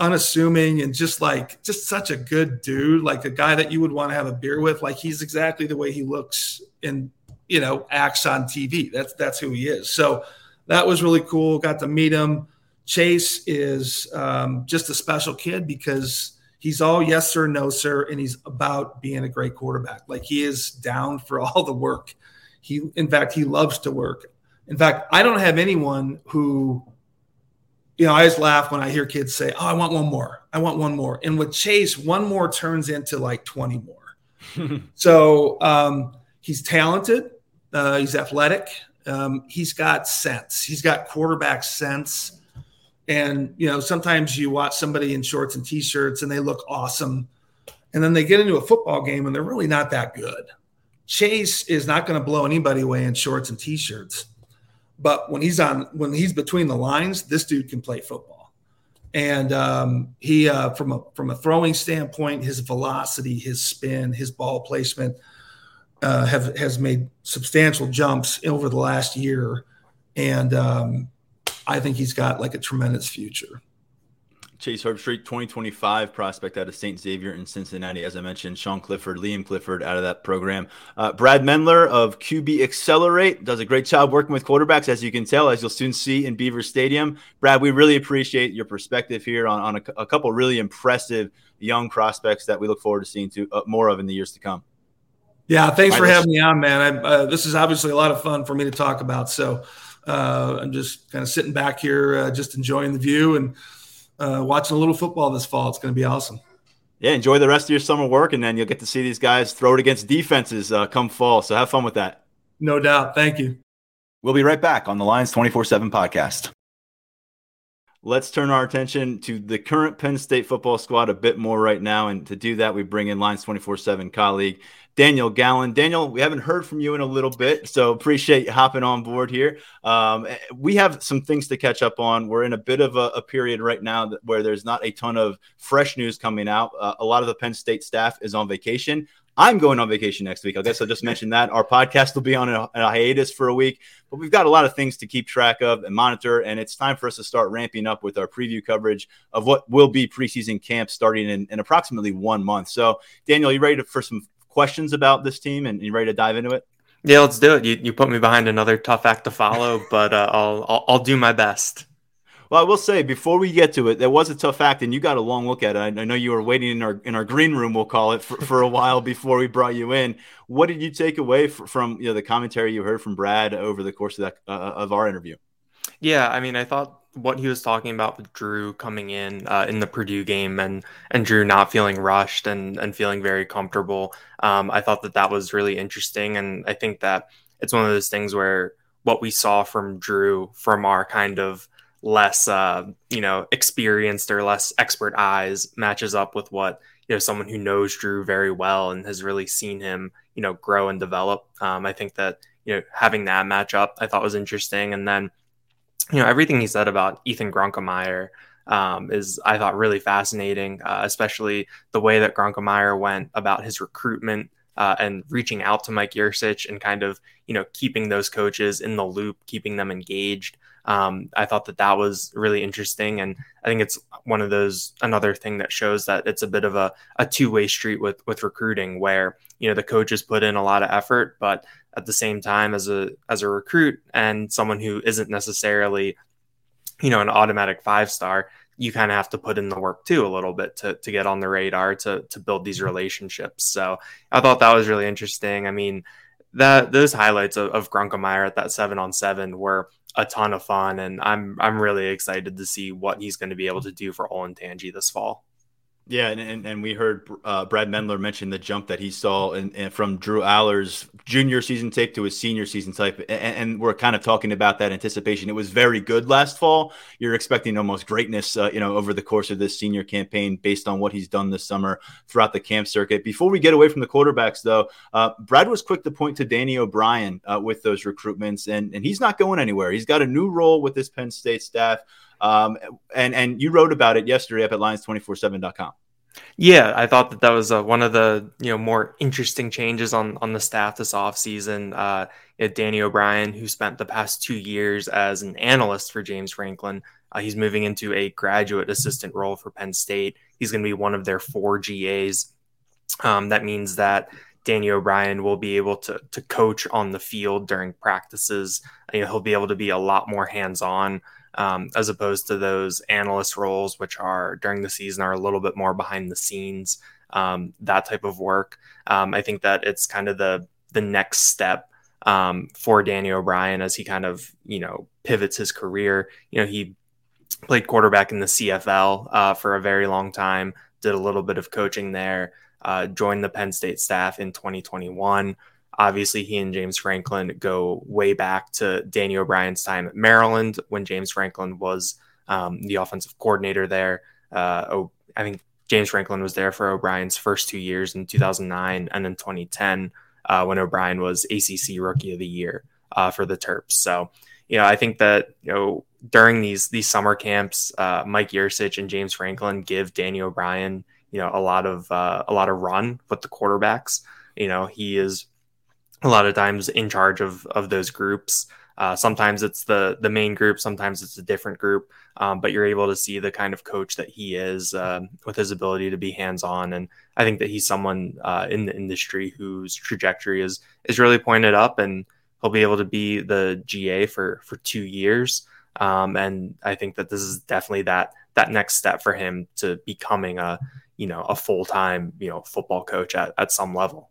unassuming and just like just such a good dude, like a guy that you would want to have a beer with. Like he's exactly the way he looks and you know acts on TV. That's that's who he is. So that was really cool. Got to meet him. Chase is um, just a special kid because he's all yes sir, no sir, and he's about being a great quarterback. Like he is down for all the work he, in fact, he loves to work. In fact, I don't have anyone who, you know, I always laugh when I hear kids say, "Oh, I want one more. I want one more." And with Chase, one more turns into like twenty more. so um, he's talented. Uh, he's athletic. Um, he's got sense. He's got quarterback sense. And you know, sometimes you watch somebody in shorts and t-shirts and they look awesome, and then they get into a football game and they're really not that good. Chase is not going to blow anybody away in shorts and t-shirts. But when he's on, when he's between the lines, this dude can play football. And um, he, uh, from a from a throwing standpoint, his velocity, his spin, his ball placement, uh, have has made substantial jumps over the last year. And um, I think he's got like a tremendous future. Chase Herbstreit, 2025 prospect out of St. Xavier in Cincinnati. As I mentioned, Sean Clifford, Liam Clifford out of that program. Uh, Brad Maendler of QB Accelerate does a great job working with quarterbacks, as you can tell, as you'll soon see in Beaver Stadium. Brad, we really appreciate your perspective here on, on a, a couple really impressive young prospects that we look forward to seeing to, uh, more of in the years to come. Yeah, thanks for having me on, man. I, uh, this is obviously a lot of fun for me to talk about. So uh, I'm just kind of sitting back here, uh, just enjoying the view and uh, watching a little football this fall. It's going to be awesome. Yeah, enjoy the rest of your summer work, and then you'll get to see these guys throw it against defenses uh, come fall. So have fun with that. No doubt. Thank you. We'll be right back on the Lions 24 7 podcast. Let's turn our attention to the current Penn State football squad a bit more right now. And to do that, we bring in Lions 24 7 colleague Daniel Gallen. Daniel, we haven't heard from you in a little bit, so appreciate you hopping on board here. Um, we have some things to catch up on. We're in a bit of a, a period right now where there's not a ton of fresh news coming out. Uh, a lot of the Penn State staff is on vacation. I'm going on vacation next week. I guess I just mentioned that. Our podcast will be on a, a, hiatus for a week, but we've got a lot of things to keep track of and monitor. And it's time for us to start ramping up with our preview coverage of what will be preseason camp starting in, in approximately one month. So, Daniel, you ready to, for some questions about this team and you ready to dive into it? Yeah, let's do it. You, you put me behind another tough act to follow, but uh, I'll, I'll, I'll do my best. Well, I will say before we get to it, that was a tough act, and you got a long look at it. I, know you were waiting in our in our green room, we'll call it, for, for a while before we brought you in. What did you take away from you know the commentary you heard from Brad over the course of that uh, of our interview? Yeah, I mean, I thought what he was talking about with Drew coming in uh, in the Purdue game and and Drew not feeling rushed and and feeling very comfortable. Um, I thought that that was really interesting, and I think that it's one of those things where what we saw from Drew from our kind of less uh, you know experienced or less expert eyes matches up with what you know someone who knows Drew very well and has really seen him you know grow and develop. Um, I think that you know having that match up I thought was interesting, and then you know, everything he said about Ethan Grunkemeyer um, is, I thought, really fascinating, uh, especially the way that Grunkemeyer went about his recruitment uh, and reaching out to Mike Yurcich and kind of, you know, keeping those coaches in the loop, keeping them engaged. Um, I thought that that was really interesting. And I think it's one of those, another thing that shows that it's a bit of a, a two way street with, with recruiting where, you know, the coaches put in a lot of effort, but at the same time as a as a recruit and someone who isn't necessarily you know an automatic five star you kind of have to put in the work too a little bit to to get on the radar to to build these mm-hmm. relationships so i thought that was really interesting i mean that those highlights of, of Grunkemeyer at that seven on seven were a ton of fun and i'm i'm really excited to see what he's going to be able to do for Olentangy this fall yeah, and, and, and we heard uh, Brad Maendler mention the jump that he saw in, in, from Drew Allar's junior season tape to his senior season type, and, and, we're kind of talking about that anticipation. It was very good last fall. You're expecting almost greatness, uh, you know, over the course of this senior campaign based on what he's done this summer throughout the camp circuit. Before we get away from the quarterbacks, though, uh, Brad was quick to point to Danny O'Brien uh, with those recruitments, and and he's not going anywhere. He's got a new role with this Penn State staff. Um, and and you wrote about it yesterday up at lions247.com. Yeah, I thought that that was uh, one of the you know more interesting changes on on the staff this offseason. Uh, Danny O'Brien, who spent the past two years as an analyst for James Franklin, uh, he's moving into a graduate assistant role for Penn State. He's going to be one of their four GAs. Um, that means that Danny O'Brien will be able to to coach on the field during practices. You know, he'll be able to be a lot more hands on um, as opposed to those analyst roles, which are during the season are a little bit more behind the scenes, um, that type of work. Um, I think that it's kind of the the next step um, for Danny O'Brien as he kind of you know pivots his career. You know, he played quarterback in the CFL uh, for a very long time, did a little bit of coaching there, uh, joined the Penn State staff in 2021. Obviously, he and James Franklin go way back to Danny O'Brien's time at Maryland when James Franklin was um, the offensive coordinator there. Uh, oh, I think James Franklin was there for O'Brien's first two years in 2009 and in 2010 uh, when O'Brien was ACC Rookie of the Year uh, for the Terps. So, you know, I think that you know during these these summer camps, uh, Mike Yurcich and James Franklin give Danny O'Brien you know a lot of uh, a lot of run with the quarterbacks. You know, he is a lot of times in charge of of those groups. Uh, sometimes it's the the main group, sometimes it's a different group, um, but you're able to see the kind of coach that he is uh, with his ability to be hands on. And I think that he's someone uh, in the industry whose trajectory is is really pointed up, and he'll be able to be the GA for for two years. Um, and I think that this is definitely that that next step for him to becoming a you know a full time you know football coach at, at some level.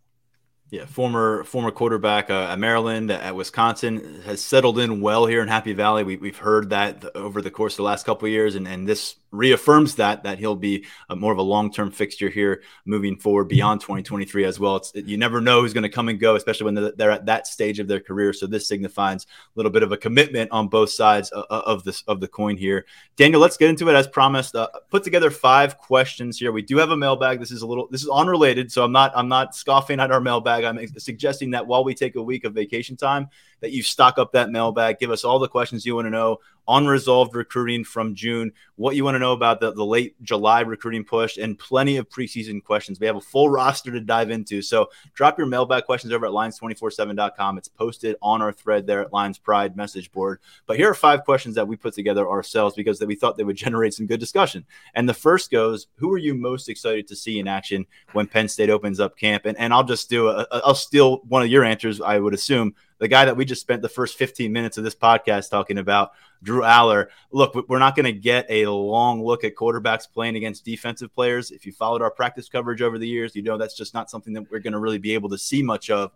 Yeah, former former quarterback uh, at Maryland, at Wisconsin, has settled in well here in Happy Valley. We, have heard that over the course of the last couple years, and, and this reaffirms that that he'll be a, more of a long term fixture here moving forward mm-hmm. beyond 2023 as well. It's, you never know who's going to come and go, especially when they're at that stage of their career. So this signifies a little bit of a commitment on both sides of, of this of the coin here. Daniel, let's get into it as promised. Uh, put together five questions here. We do have a mailbag. This is a little this is unrelated, so I'm not I'm not scoffing at our mailbag. I'm suggesting that while we take a week of vacation time, that you stock up that mailbag. Give us all the questions you want to know unresolved recruiting from June, what you want to know about the, the late July recruiting push, and plenty of preseason questions. We have a full roster to dive into. So drop your mailbag questions over at lions247.com. It's posted on our thread there at Lions Pride message board. But here are five questions that we put together ourselves because we thought they would generate some good discussion. And the first goes, who are you most excited to see in action when Penn State opens up camp? And, and I'll just do a, I'll steal one of your answers, I would assume the guy that we just spent the first 15 minutes of this podcast talking about, Drew Allar. Look, we're not going to get a long look at quarterbacks playing against defensive players. If you followed our practice coverage over the years, you know that's just not something that we're going to really be able to see much of.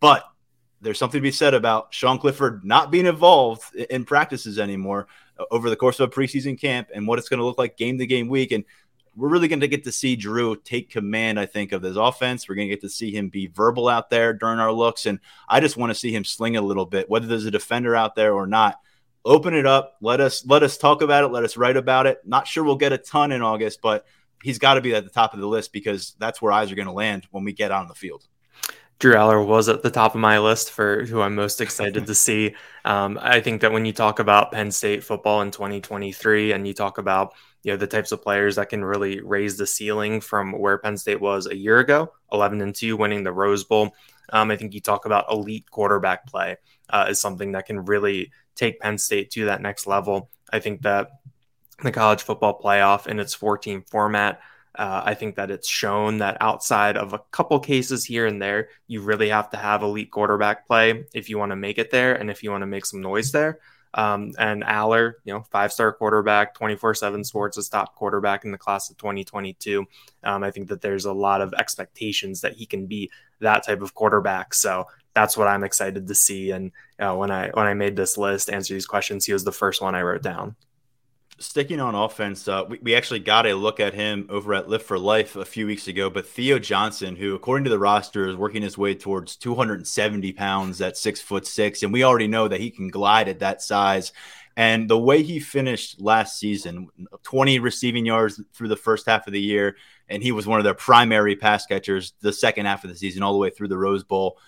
But there's something to be said about Sean Clifford not being involved in practices anymore uh, over the course of a preseason camp and what it's going to look like game to game week. And we're really going to get to see Drew take command, I think, of his offense. We're going to get to see him be verbal out there during our looks. And I just want to see him sling a little bit, whether there's a defender out there or not. Open it up. Let us let us talk about it. Let us write about it. Not sure we'll get a ton in August, but he's got to be at the top of the list because that's where eyes are going to land when we get out on the field. Drew Allar was at the top of my list for who I'm most excited to see. Um, I think that when you talk about Penn State football in 2023 and you talk about you know the types of players that can really raise the ceiling from where Penn State was a year ago, 11 and 2, winning the Rose Bowl. Um, I think you talk about elite quarterback play uh, is something that can really take Penn State to that next level. I think that the college football playoff in its 14 format, uh, I think that it's shown that outside of a couple cases here and there, you really have to have elite quarterback play if you want to make it there and if you want to make some noise there. Um, and Allar, you know, five star quarterback, 24 7 sports, a top quarterback in the class of 2022. Um, I think that there's a lot of expectations that he can be that type of quarterback. So that's what I'm excited to see. And uh, when I when I made this list, answer these questions, he was the first one I wrote down sticking on offense, uh, we, we actually got a look at him over at Lift for Life a few weeks ago. But Theo Johnson, who according to the roster is working his way towards 270 pounds at six foot six, and we already know that he can glide at that size. And the way he finished last season, 20 receiving yards through the first half of the year, and he was one of their primary pass catchers the second half of the season, all the way through the Rose Bowl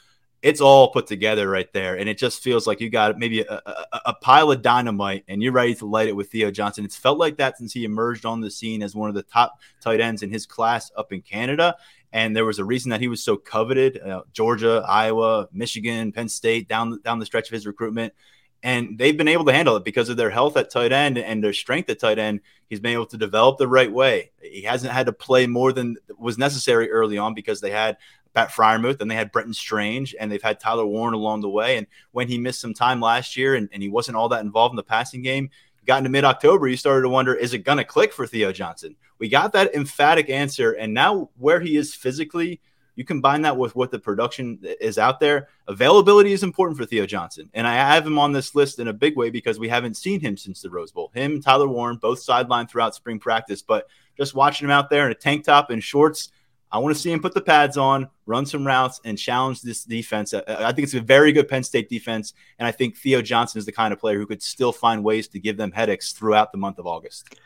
it's all put together right there. And it just feels like you got maybe a, a, a, pile of dynamite and you're ready to light it with Theo Johnson. It's felt like that since he emerged on the scene as one of the top tight ends in his class up in Canada. And there was a reason that he was so coveted uh, Georgia, Iowa, Michigan, Penn State, down, down the stretch of his recruitment. And they've been able to handle it because of their health at tight end and their strength at tight end. He's been able to develop the right way. He hasn't had to play more than was necessary early on because they had Pat Freiermuth, and they had Brenton Strange, and they've had Tyler Warren along the way. And when he missed some time last year and, and he wasn't all that involved in the passing game, got into mid October, you started to wonder, is it going to click for Theo Johnson? We got that emphatic answer. And now where he is physically, you combine that with what the production is out there. Availability is important for Theo Johnson. And I have him on this list in a big way because we haven't seen him since the Rose Bowl. Him, Tyler Warren, both sidelined throughout spring practice. But just watching him out there in a tank top and shorts, I want to see him put the pads on, run some routes, and challenge this defense. I think it's a very good Penn State defense, and I think Theo Johnson is the kind of player who could still find ways to give them headaches throughout the month of August.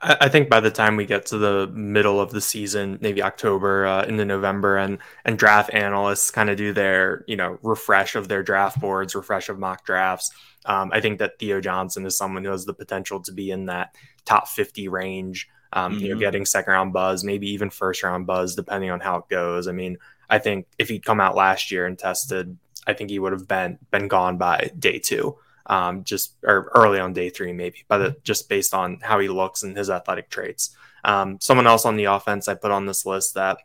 I think by the time we get to the middle of the season, maybe October uh, into November, and and draft analysts kind of do their you know refresh of their draft boards, refresh of mock drafts. Um, I think that Theo Johnson is someone who has the potential to be in that top 50 range um, mm-hmm. you know, mm-hmm. getting second round buzz, maybe even first round buzz, depending on how it goes. I mean, I think if he'd come out last year and tested I think he would have been been gone by day two, um, just or early on day three maybe, but just based on how he looks and his athletic traits. Um, someone else on the offense I put on this list that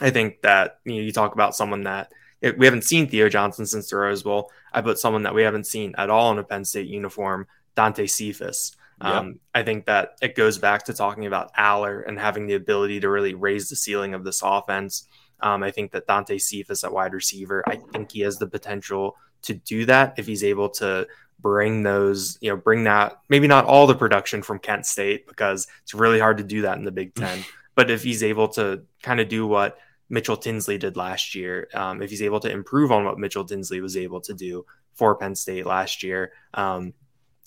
I think that you know you talk about someone that we haven't seen Theo Johnson since the Rose Bowl. I put someone that we haven't seen at all in a Penn State uniform, Dante Cephas. Yep. Um, I think that it goes back to talking about Allar and having the ability to really raise the ceiling of this offense. Um, I think that Dante Cephas at wide receiver, I think he has the potential to do that if he's able to bring those, you know, bring that maybe not all the production from Kent State because it's really hard to do that in the Big Ten. but if he's able to kind of do what Mitchell Tinsley did last year, um, if he's able to improve on what Mitchell Tinsley was able to do for Penn State last year, um,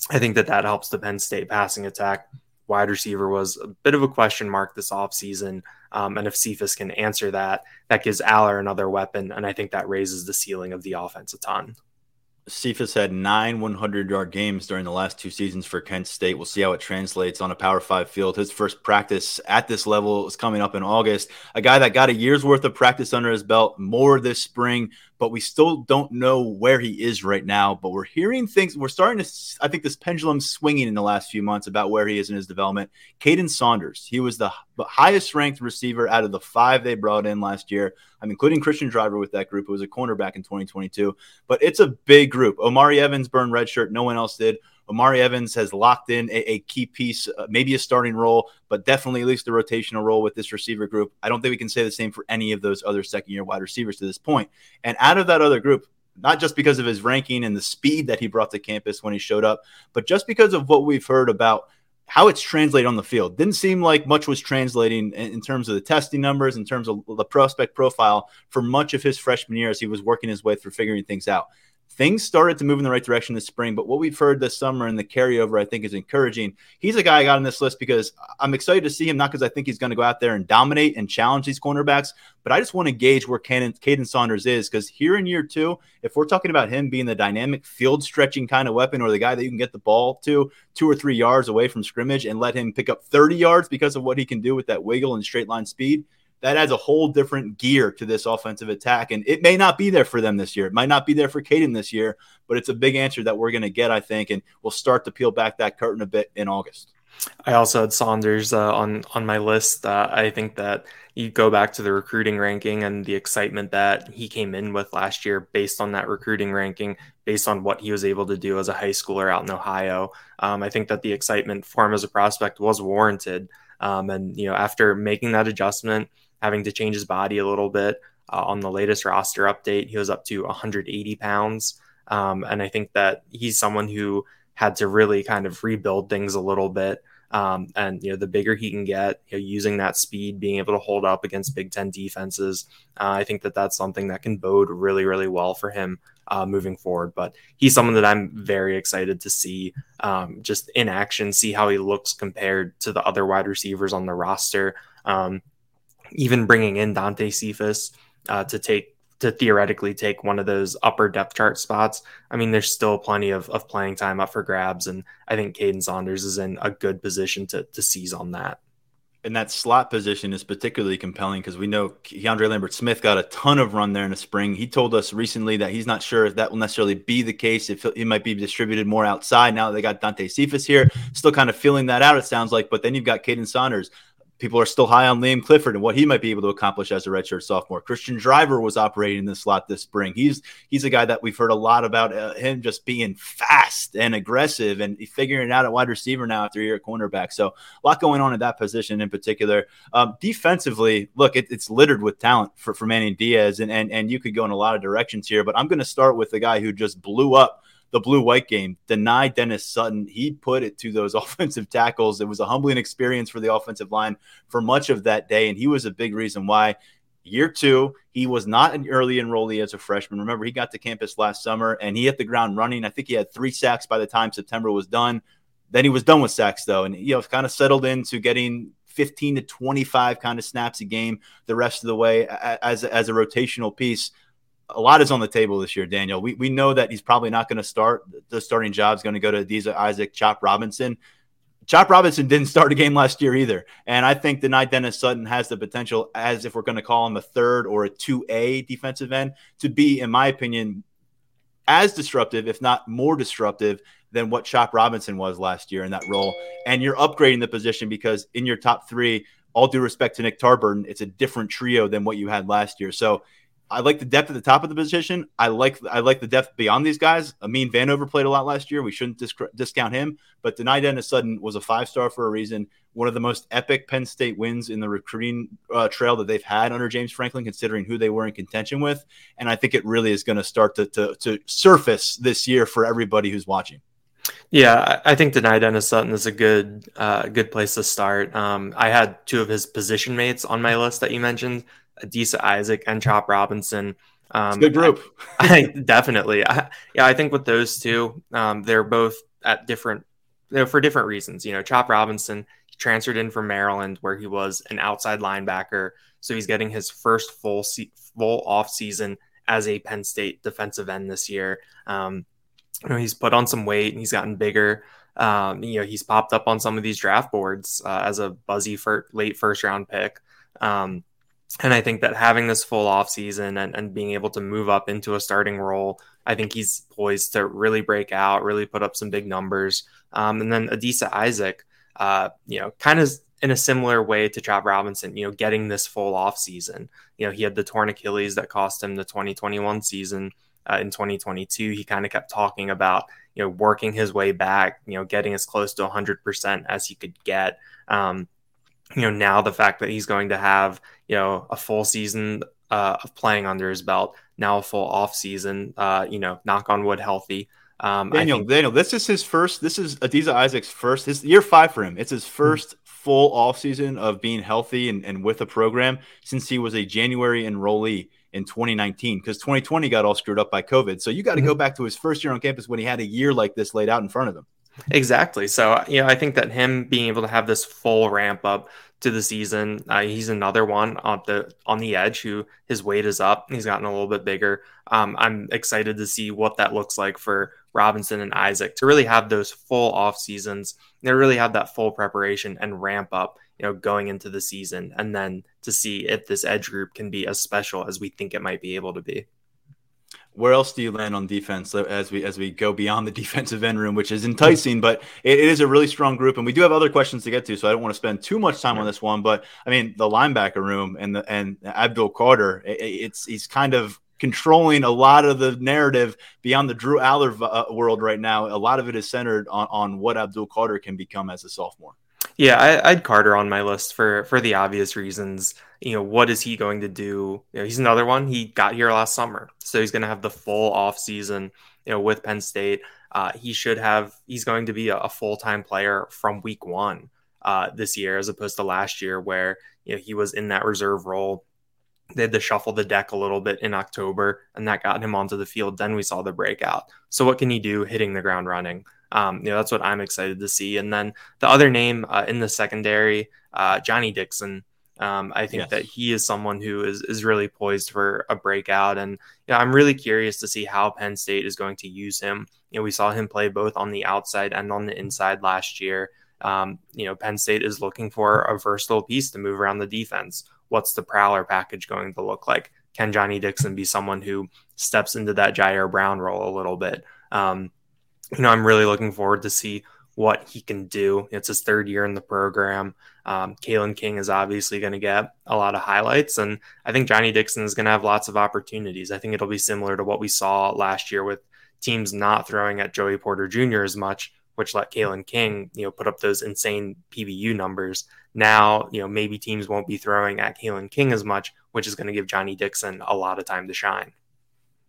I think that that helps the Penn State passing attack. Wide receiver was a bit of a question mark this offseason. Um, and if Cephas can answer that, that gives Allar another weapon. And I think that raises the ceiling of the offense a ton. Cephas had nine 100 yard games during the last two seasons for Kent State. We'll see how it translates on a Power Five field. His first practice at this level is coming up in August. A guy that got a year's worth of practice under his belt, more this spring, but we still don't know where he is right now. But we're hearing things. We're starting to, I think, this pendulum swinging in the last few months about where he is in his development. Caden Saunders, he was the highest ranked receiver out of the five they brought in last year. I'm including Christian Driver with that group. It was a cornerback in 2022, but it's a big group. Omari Evans burned red shirt. No one else did. Omari Evans has locked in a, a key piece, uh, maybe a starting role, but definitely at least a rotational role with this receiver group. I don't think we can say the same for any of those other second year wide receivers to this point. And out of that other group, not just because of his ranking and the speed that he brought to campus when he showed up, but just because of what we've heard about how it's translated on the field. Didn't seem like much was translating in, terms of the testing numbers, in terms of the prospect profile for much of his freshman year as he was working his way through figuring things out things started to move in the right direction this spring. But what we've heard this summer and the carryover, I think, is encouraging. He's a guy I got on this list because I'm excited to see him, not because I think he's going to go out there and dominate and challenge these cornerbacks, but I just want to gauge where Caden, Saunders is because here in year two, if we're talking about him being the dynamic field stretching kind of weapon or the guy that you can get the ball to two or three yards away from scrimmage and let him pick up 30 yards because of what he can do with that wiggle and straight line speed that adds a whole different gear to this offensive attack. And it may not be there for them this year. It might not be there for Caden this year, but it's a big answer that we're going to get, I think. And we'll start to peel back that curtain a bit in August. I also had Saunders uh, on on my list. Uh, I think that you go back to the recruiting ranking and the excitement that he came in with last year, based on that recruiting ranking, based on what he was able to do as a high schooler out in Ohio. Um, I think that the excitement for him as a prospect was warranted. Um, and you know, after making that adjustment, having to change his body a little bit. Uh, on the latest roster update, he was up to 180 pounds. Um, and I think that he's someone who had to really kind of rebuild things a little bit. Um, and you know, the bigger he can get, you know, using that speed, being able to hold up against Big Ten defenses, uh, I think that that's something that can bode really, really well for him uh, moving forward. But he's someone that I'm very excited to see um, just in action, see how he looks compared to the other wide receivers on the roster. Um, even bringing in Dante Cephas uh, to take to theoretically take one of those upper depth chart spots. I mean, there's still plenty of, of playing time up for grabs, and I think Caden Saunders is in a good position to to seize on that. And that slot position is particularly compelling because we know Keandre Lambert Smith got a ton of run there in the spring. He told us recently that he's not sure if that will necessarily be the case, if he might be distributed more outside now they got Dante Cephas here. Still kind of feeling that out, it sounds like. But then you've got Caden Saunders, people are still high on Liam Clifford and what he might be able to accomplish as a redshirt sophomore. Christian Driver was operating in the slot this spring. He's he's a guy that we've heard a lot about uh, him just being fast and aggressive and figuring it out at wide receiver now after a year at cornerback. So a lot going on in that position in particular. Um, defensively, look, it, it's littered with talent for, for Manny Diaz, and, and and you could go in a lot of directions here. But I'm going to start with the guy who just blew up the blue white game, Dani Dennis Sutton. He put it to those offensive tackles. It was a humbling experience for the offensive line for much of that day. And he was a big reason why. Year two, he was not an early enrollee as a freshman. Remember, he got to campus last summer and he hit the ground running. I think he had three sacks by the time September was done. Then he was done with sacks, though, and you know, kind of settled into getting 15 to 25 kind of snaps a game the rest of the way as, as a rotational piece a lot is on the table this year, Daniel. We, we know that he's probably not going to start. The starting job is going to go to Isaac, Chop Robinson. Chop Robinson didn't start a game last year either. And I think the Dani Dennis Sutton has the potential, as if we're going to call him a third or a 2A defensive end, to be, in my opinion, as disruptive, if not more disruptive, than what Chop Robinson was last year in that role. And you're upgrading the position because in your top three, all due respect to Nick Tarburton, it's a different trio than what you had last year. So I like the depth at the top of the position. I like I like the depth beyond these guys. Amin Vanover played a lot last year. We shouldn't disc- discount him. But Dani Dennis Sutton was a five star for a reason. One of the most epic Penn State wins in the recruiting uh, trail that they've had under James Franklin, considering who they were in contention with. And I think it really is going to start to, to to surface this year for everybody who's watching. Yeah, I think Dani Dennis Sutton is a good uh, good place to start. Um, I had two of his position mates on my list that you mentioned, Adisa Isaac and Chop Robinson. Um, good group. I, I definitely. I, yeah, I think with those two, um, they're both at different, you know, for different reasons. You know, Chop Robinson transferred in from Maryland, where he was an outside linebacker, so he's getting his first full se- full off season as a Penn State defensive end this year. Um, you know, he's put on some weight and he's gotten bigger. Um, you know, he's popped up on some of these draft boards uh, as a buzzy for late first round pick. Um, and I think that having this full off season and, and being able to move up into a starting role, I think he's poised to really break out, really put up some big numbers. Um, and then Adisa Isaac, uh, you know, kind of in a similar way to Chop Robinson, you know, getting this full off season. You know, he had the torn Achilles that cost him the 2021 season. Uh, in 2022, he kind of kept talking about, you know, working his way back, you know, getting as close to 100% as he could get. Um, you know, now the fact that he's going to have, you know, a full season uh, of playing under his belt, now a full off season, uh, you know, knock on wood, healthy. Um, Daniel, think- Daniel, this is his first. This is Adisa Isaac's first. His year five for him. It's his 1st mm-hmm. full off season of being healthy and, and with a program since he was a January enrollee in 2019 because 2020 got all screwed up by COVID. So you got to mm-hmm. go back to his first year on campus when he had a year like this laid out in front of him. Exactly. So, you know, I think that him being able to have this full ramp up to the season, uh, he's another one on the on the edge who his weight is up. He's gotten a little bit bigger. Um, I'm excited to see what that looks like for Robinson and Isaac to really have those full off seasons. They really have that full preparation and ramp up, you know, going into the season, and then to see if this edge group can be as special as we think it might be able to be where else do you land on defense as we as we go beyond the defensive end room, which is enticing, but it, it is a really strong group, and we do have other questions to get to, so I don't want to spend too much time on this one. But I mean, the linebacker room and the and Abdul Carter, it, it's he's kind of controlling a lot of the narrative beyond the Drew Allar uh, world right now. A lot of it is centered on on what Abdul Carter can become as a sophomore. Yeah, I, I'd Carter on my list for for the obvious reasons you know, what is he going to do? You know, he's another one. He got here last summer, so he's going to have the full off season. You know, with Penn State, uh, he should have. He's going to be a, a full time player from week one uh, this year, as opposed to last year, where you know he was in that reserve role. They had to shuffle the deck a little bit in October, and that got him onto the field. Then we saw the breakout. So, what can he do hitting the ground running? Um, you know, that's what I'm excited to see. And then the other name uh, in the secondary, uh, Johnny Dixon. Um, I think yes. that he is someone who is, is really poised for a breakout. And you know, I'm really curious to see how Penn State is going to use him. You know, we saw him play both on the outside and on the inside last year. Um, you know, Penn State is looking for a versatile piece to move around the defense. What's the prowler package going to look like? Can Johnny Dixon be someone who steps into that Ji'Ayir Brown role a little bit? Um, you know, I'm really looking forward to see what he can do. It's his third year in the program. Um, Kalen King is obviously going to get a lot of highlights, and I think Johnny Dixon is going to have lots of opportunities. I think it'll be similar to what we saw last year with teams not throwing at Joey Porter Jr. as much, which let Kalen King, you know, put up those insane PBU numbers. Now, you know, maybe teams won't be throwing at Kalen King as much, which is going to give Johnny Dixon a lot of time to shine.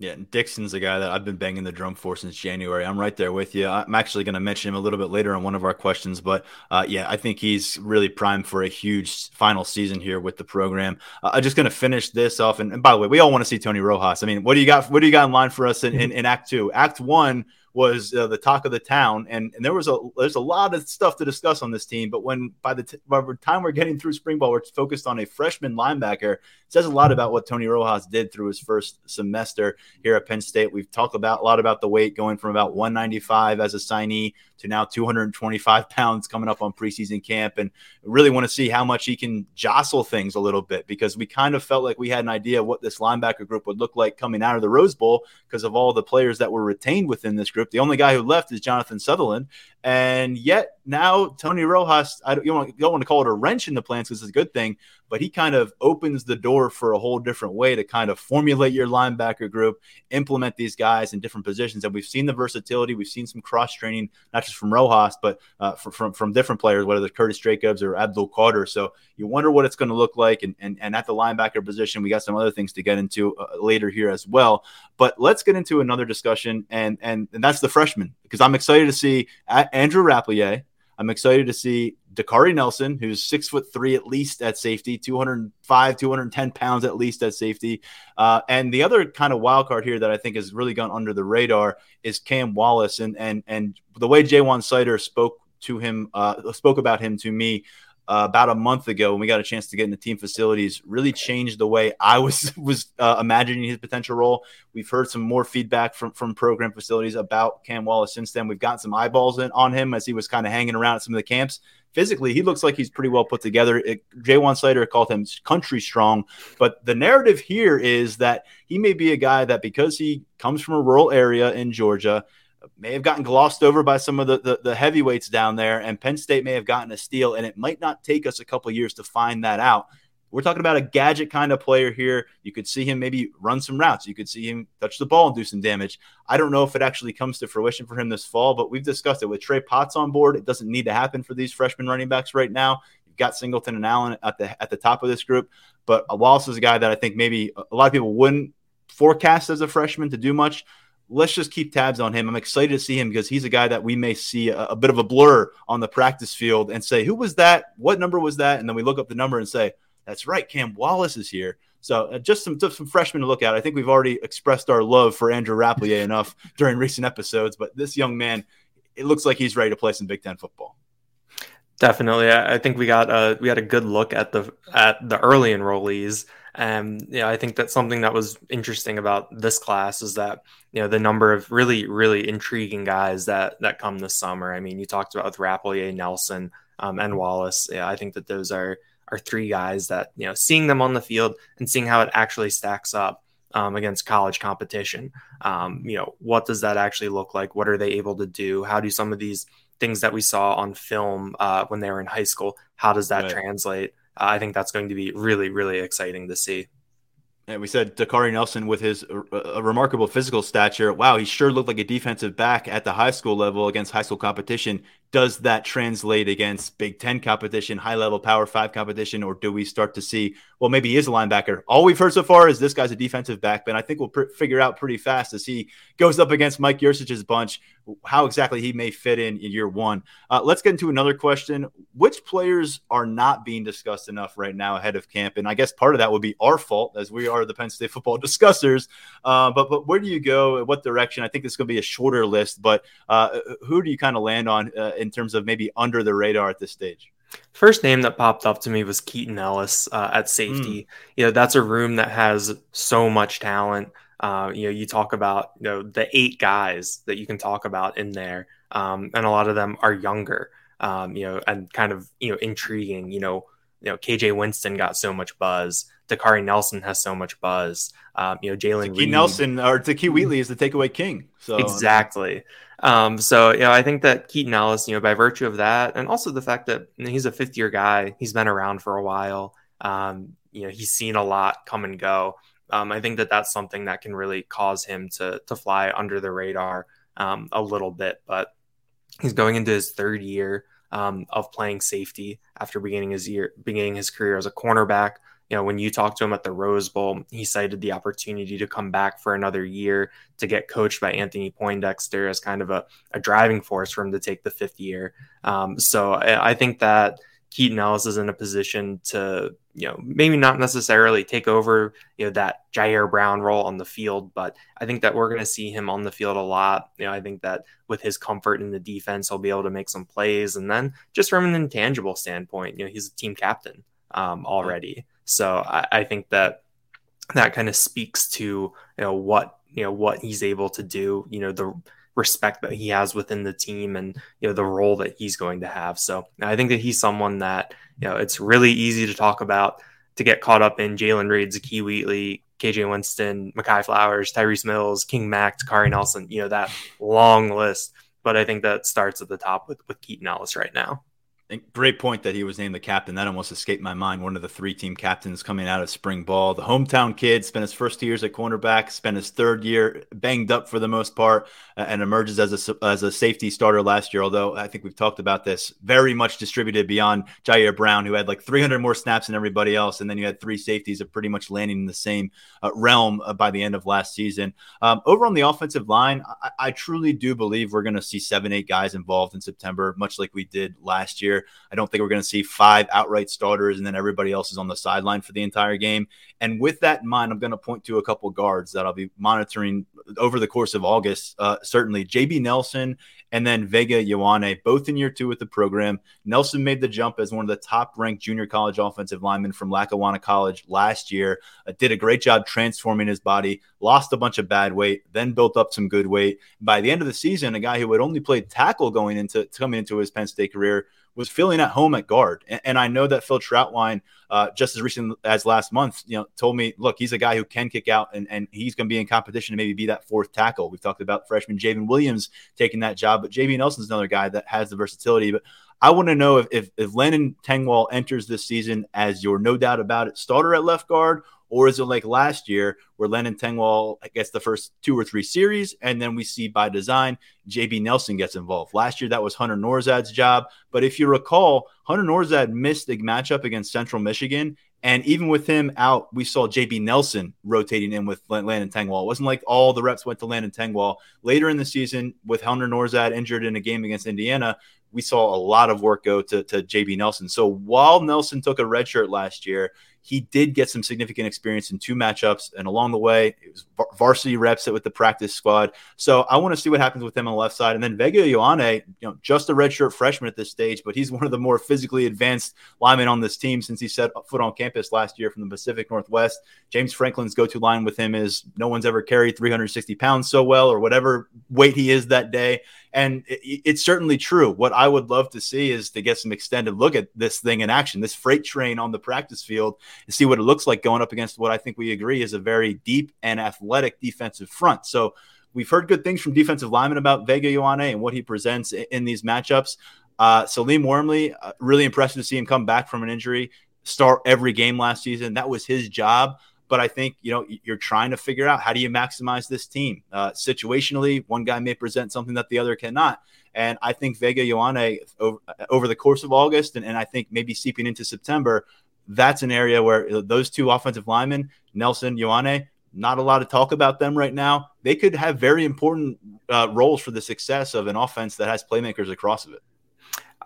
Yeah, Dixon's a guy that I've been banging the drum for since January. I'm right there with you. I'm actually going to mention him a little bit later on one of our questions, but uh, yeah, I think he's really primed for a huge final season here with the program. Uh, I'm just going to finish this off, and, and, by the way, we all want to see Tony Rojas. I mean, what do you got? What do you got in line for us in, in, in Act Two? Act One was uh, the talk of the town, and, and there was a there's a lot of stuff to discuss on this team. But when by the, t- by the time we're getting through spring ball, we're focused on a freshman linebacker. It says a lot about what Tony Rojas did through his first semester here at Penn State. We've talked about a lot about the weight going from about 195 as a signee to now 225 pounds coming up on preseason camp, and really want to see how much he can jostle things a little bit because we kind of felt like we had an idea what this linebacker group would look like coming out of the Rose Bowl because of all the players that were retained within this group. The only guy who left is Jonathan Sutherland, and yet now Tony Rojas, I don't, you, don't, want to call it a wrench in the plans because it's a good thing, but he kind of opens the door for a whole different way to kind of formulate your linebacker group, implement these guys in different positions. And we've seen the versatility. We've seen some cross training, not just from Rojas, but uh, from, from, from different players, whether it's Curtis Jacobs or Abdul Carter. So you wonder what it's going to look like. And, and, and at the linebacker position, we got some other things to get into uh, later here as well. But let's get into another discussion, and, and, and that's the freshman, because I'm excited to see Andrew Rappleyea I'm excited to see Dakari Nelson, who's six foot three at least at safety, 205, 210 pounds at least at safety. Uh, and the other kind of wild card here that I think has really gone under the radar is Cam Wallace. And and and the way Ja'Juan Seider spoke to him, uh, spoke about him to me uh, about a month ago when we got a chance to get in the team facilities really changed the way I was was uh, imagining his potential role. We've heard some more feedback from from program facilities about Cam Wallace since then. We've gotten some eyeballs in, on him as he was kind of hanging around at some of the camps. Physically, he looks like he's pretty well put together. It, Ja'Juan Seider called him country strong, but the narrative here is that he may be a guy that because he comes from a rural area in Georgia may have gotten glossed over by some of the, the, the, heavyweights down there, and Penn State may have gotten a steal, and it might not take us a couple years to find that out. We're talking about a gadget kind of player here. You could see him maybe run some routes. You could see him touch the ball and do some damage. I don't know if it actually comes to fruition for him this fall, but we've discussed it with Trey Potts on board. It doesn't need to happen for these freshman running backs right now. You've got Singleton and Allen at the at the top of this group, but Wallace is a guy that I think maybe a lot of people wouldn't forecast as a freshman to do much let's just keep tabs on him. I'm excited to see him because he's a guy that we may see a, a, bit of a blur on the practice field and say, who was that? What number was that? And then we look up the number and say, that's right, Cam Wallace is here. So uh, just some just some freshmen to look at. I think we've already expressed our love for Andrew Rappleyea enough during recent episodes, but this young man, it looks like he's ready to play some Big Ten football. Definitely, I think we got a we got a good look at the at the early enrollees. And yeah, I think that's something that was interesting about this class is that you know the number of really really intriguing guys that that come this summer. I mean, you talked about with Rappleyea, Nelson, um, and Wallace. Yeah, I think that those are are three guys that you know seeing them on the field and seeing how it actually stacks up um, against college competition. Um, you know, what does that actually look like? What are they able to do? How do some of these things that we saw on film uh, when they were in high school, how does that right. translate? I think that's going to be really, really exciting to see. And we said Dakari Nelson with his uh, remarkable physical stature. Wow, he sure looked like a defensive back at the high school level against high school competition does that translate against Big Ten competition, high level Power Five competition, or do we start to see, well, maybe he is a linebacker? All we've heard so far is this guy's a defensive back, but I think we'll pr- figure out pretty fast as he goes up against Mike Yurcich's bunch how exactly he may fit in in year one. Uh, let's get into another question. Which players are not being discussed enough right now ahead of camp? And I guess part of that would be our fault as we are the Penn State football discussers. Uh, but, but where do you go? What direction? I think this is going to be a shorter list, but uh, who do you kind of land on? In terms of maybe under the radar at this stage? First name that popped up to me was Keaton Ellis uh, at safety. Mm. You know, that's a room that has so much talent. Uh, you know, you talk about you know the eight guys that you can talk about in there, um, and a lot of them are younger. Um, you know, and kind of you know intriguing. You know, you know KJ Winston got so much buzz. Dakari Nelson has so much buzz. Um, you know, Jalen Nelson or Zakee Wheatley is the takeaway king. So exactly. Um, so you know, I think that Keaton Ellis, you know, by virtue of that, and also the fact that you know, he's a fifth year guy, he's been around for a while. Um, you know, he's seen a lot come and go. Um, I think that that's something that can really cause him to to fly under the radar um, a little bit. But he's going into his third year um, of playing safety after beginning his year beginning his career as a cornerback you know, when you talked to him at the Rose Bowl, he cited the opportunity to come back for another year to get coached by Anthony Poindexter as kind of a, a driving force for him to take the fifth year. Um, so I, I, think that Keaton Ellis is in a position to, you know, maybe not necessarily take over, you know, that Ji'Ayir Brown role on the field, but I think that we're going to see him on the field a lot. You know, I think that with his comfort in the defense, he'll be able to make some plays. And then just from an intangible standpoint, you know, he's a team captain um, already. So I, I think that that kind of speaks to, you know, what, you know, what he's able to do, you know, the, respect that he has within the team and you know the role that he's going to have. So I think that he's someone that you know it's really easy to talk about to get caught up in Jalen Reed, Zakee Wheatley, KJ Winston, Mehkai Flowers, Tyrese Mills, King Mack, Kari Nelson, you know, that long list. But I think that starts at the top with, with Keaton Ellis right now great point that he was named the captain. That almost escaped my mind. One of the three team captains coming out of spring ball. The hometown kid spent his first two years at cornerback, spent his third year banged up for the most part, uh, and emerges as a as a safety starter last year. Although I think we've talked about this, very much distributed beyond Ji'Ayir Brown, who had like 300 more snaps than everybody else, and then you had three safeties that pretty much landing in the same uh, realm uh, by the end of last season. Um, over on the offensive line, I, I truly do believe we're going to see seven, eight guys involved in September, much like we did last year. I don't think we're going to see five outright starters and then everybody else is on the sideline for the entire game. And with that in mind, I'm going to point to a couple guards that I'll be monitoring over the course of August. Uh, certainly, JB Nelson and then Vega Ioane, both in year two with the program. Nelson made the jump as one of the top ranked junior college offensive linemen from Lackawanna College last year. Uh, did a great job transforming his body, lost a bunch of bad weight, then built up some good weight. By the end of the season, a guy who had only played tackle going into coming into his Penn State career was feeling at home at guard. And, and I know that Phil Trautwein, uh, just as recent as last month, you know, told me, look, he's a guy who can kick out and, and he's going to be in competition to maybe be that fourth tackle. We've talked about freshman J'ven Williams taking that job, but JB Nelson's another guy that has the versatility. But I want to know if, if, if Landon Tengwall enters this season as your no doubt about it starter at left guard or is it like last year where Landon Tengwall gets the first two or three series, and then we see by design JB Nelson gets involved? Last year, that was Hunter Nourzad's job. But if you recall, Hunter Nourzad missed a matchup against Central Michigan. And even with him out, we saw JB Nelson rotating in with Landon Tengwall. It wasn't like all the reps went to Landon Tengwall. Later in the season, with Hunter Nourzad injured in a game against Indiana, we saw a lot of work go to, to JB Nelson. So while Nelson took a red shirt last year, he did get some significant experience in two matchups, and along the way, it was varsity reps with the practice squad. So I want to see what happens with him on the left side, and then Vega Ioane, you know, just a redshirt freshman at this stage, but he's one of the more physically advanced linemen on this team since he set foot on campus last year from the Pacific Northwest. James Franklin's go-to line with him is no one's ever carried 360 pounds so well, or whatever weight he is that day. And it, it's certainly true. What I would love to see is to get some extended look at this thing in action, this freight train on the practice field, and see what it looks like going up against what I think we agree is a very deep and athletic defensive front. So we've heard good things from defensive linemen about Vega Ioane and what he presents in these matchups. Uh, Salim Wormley, uh, really impressive to see him come back from an injury, start every game last season. That was his job. But I think you know you're trying to figure out how do you maximize this team uh, situationally. One guy may present something that the other cannot, and I think Vega Ioane over, over the course of August, and, and I think maybe seeping into September, that's an area where those two offensive linemen, Nelson Ioane, not a lot of talk about them right now. They could have very important uh, roles for the success of an offense that has playmakers across of it.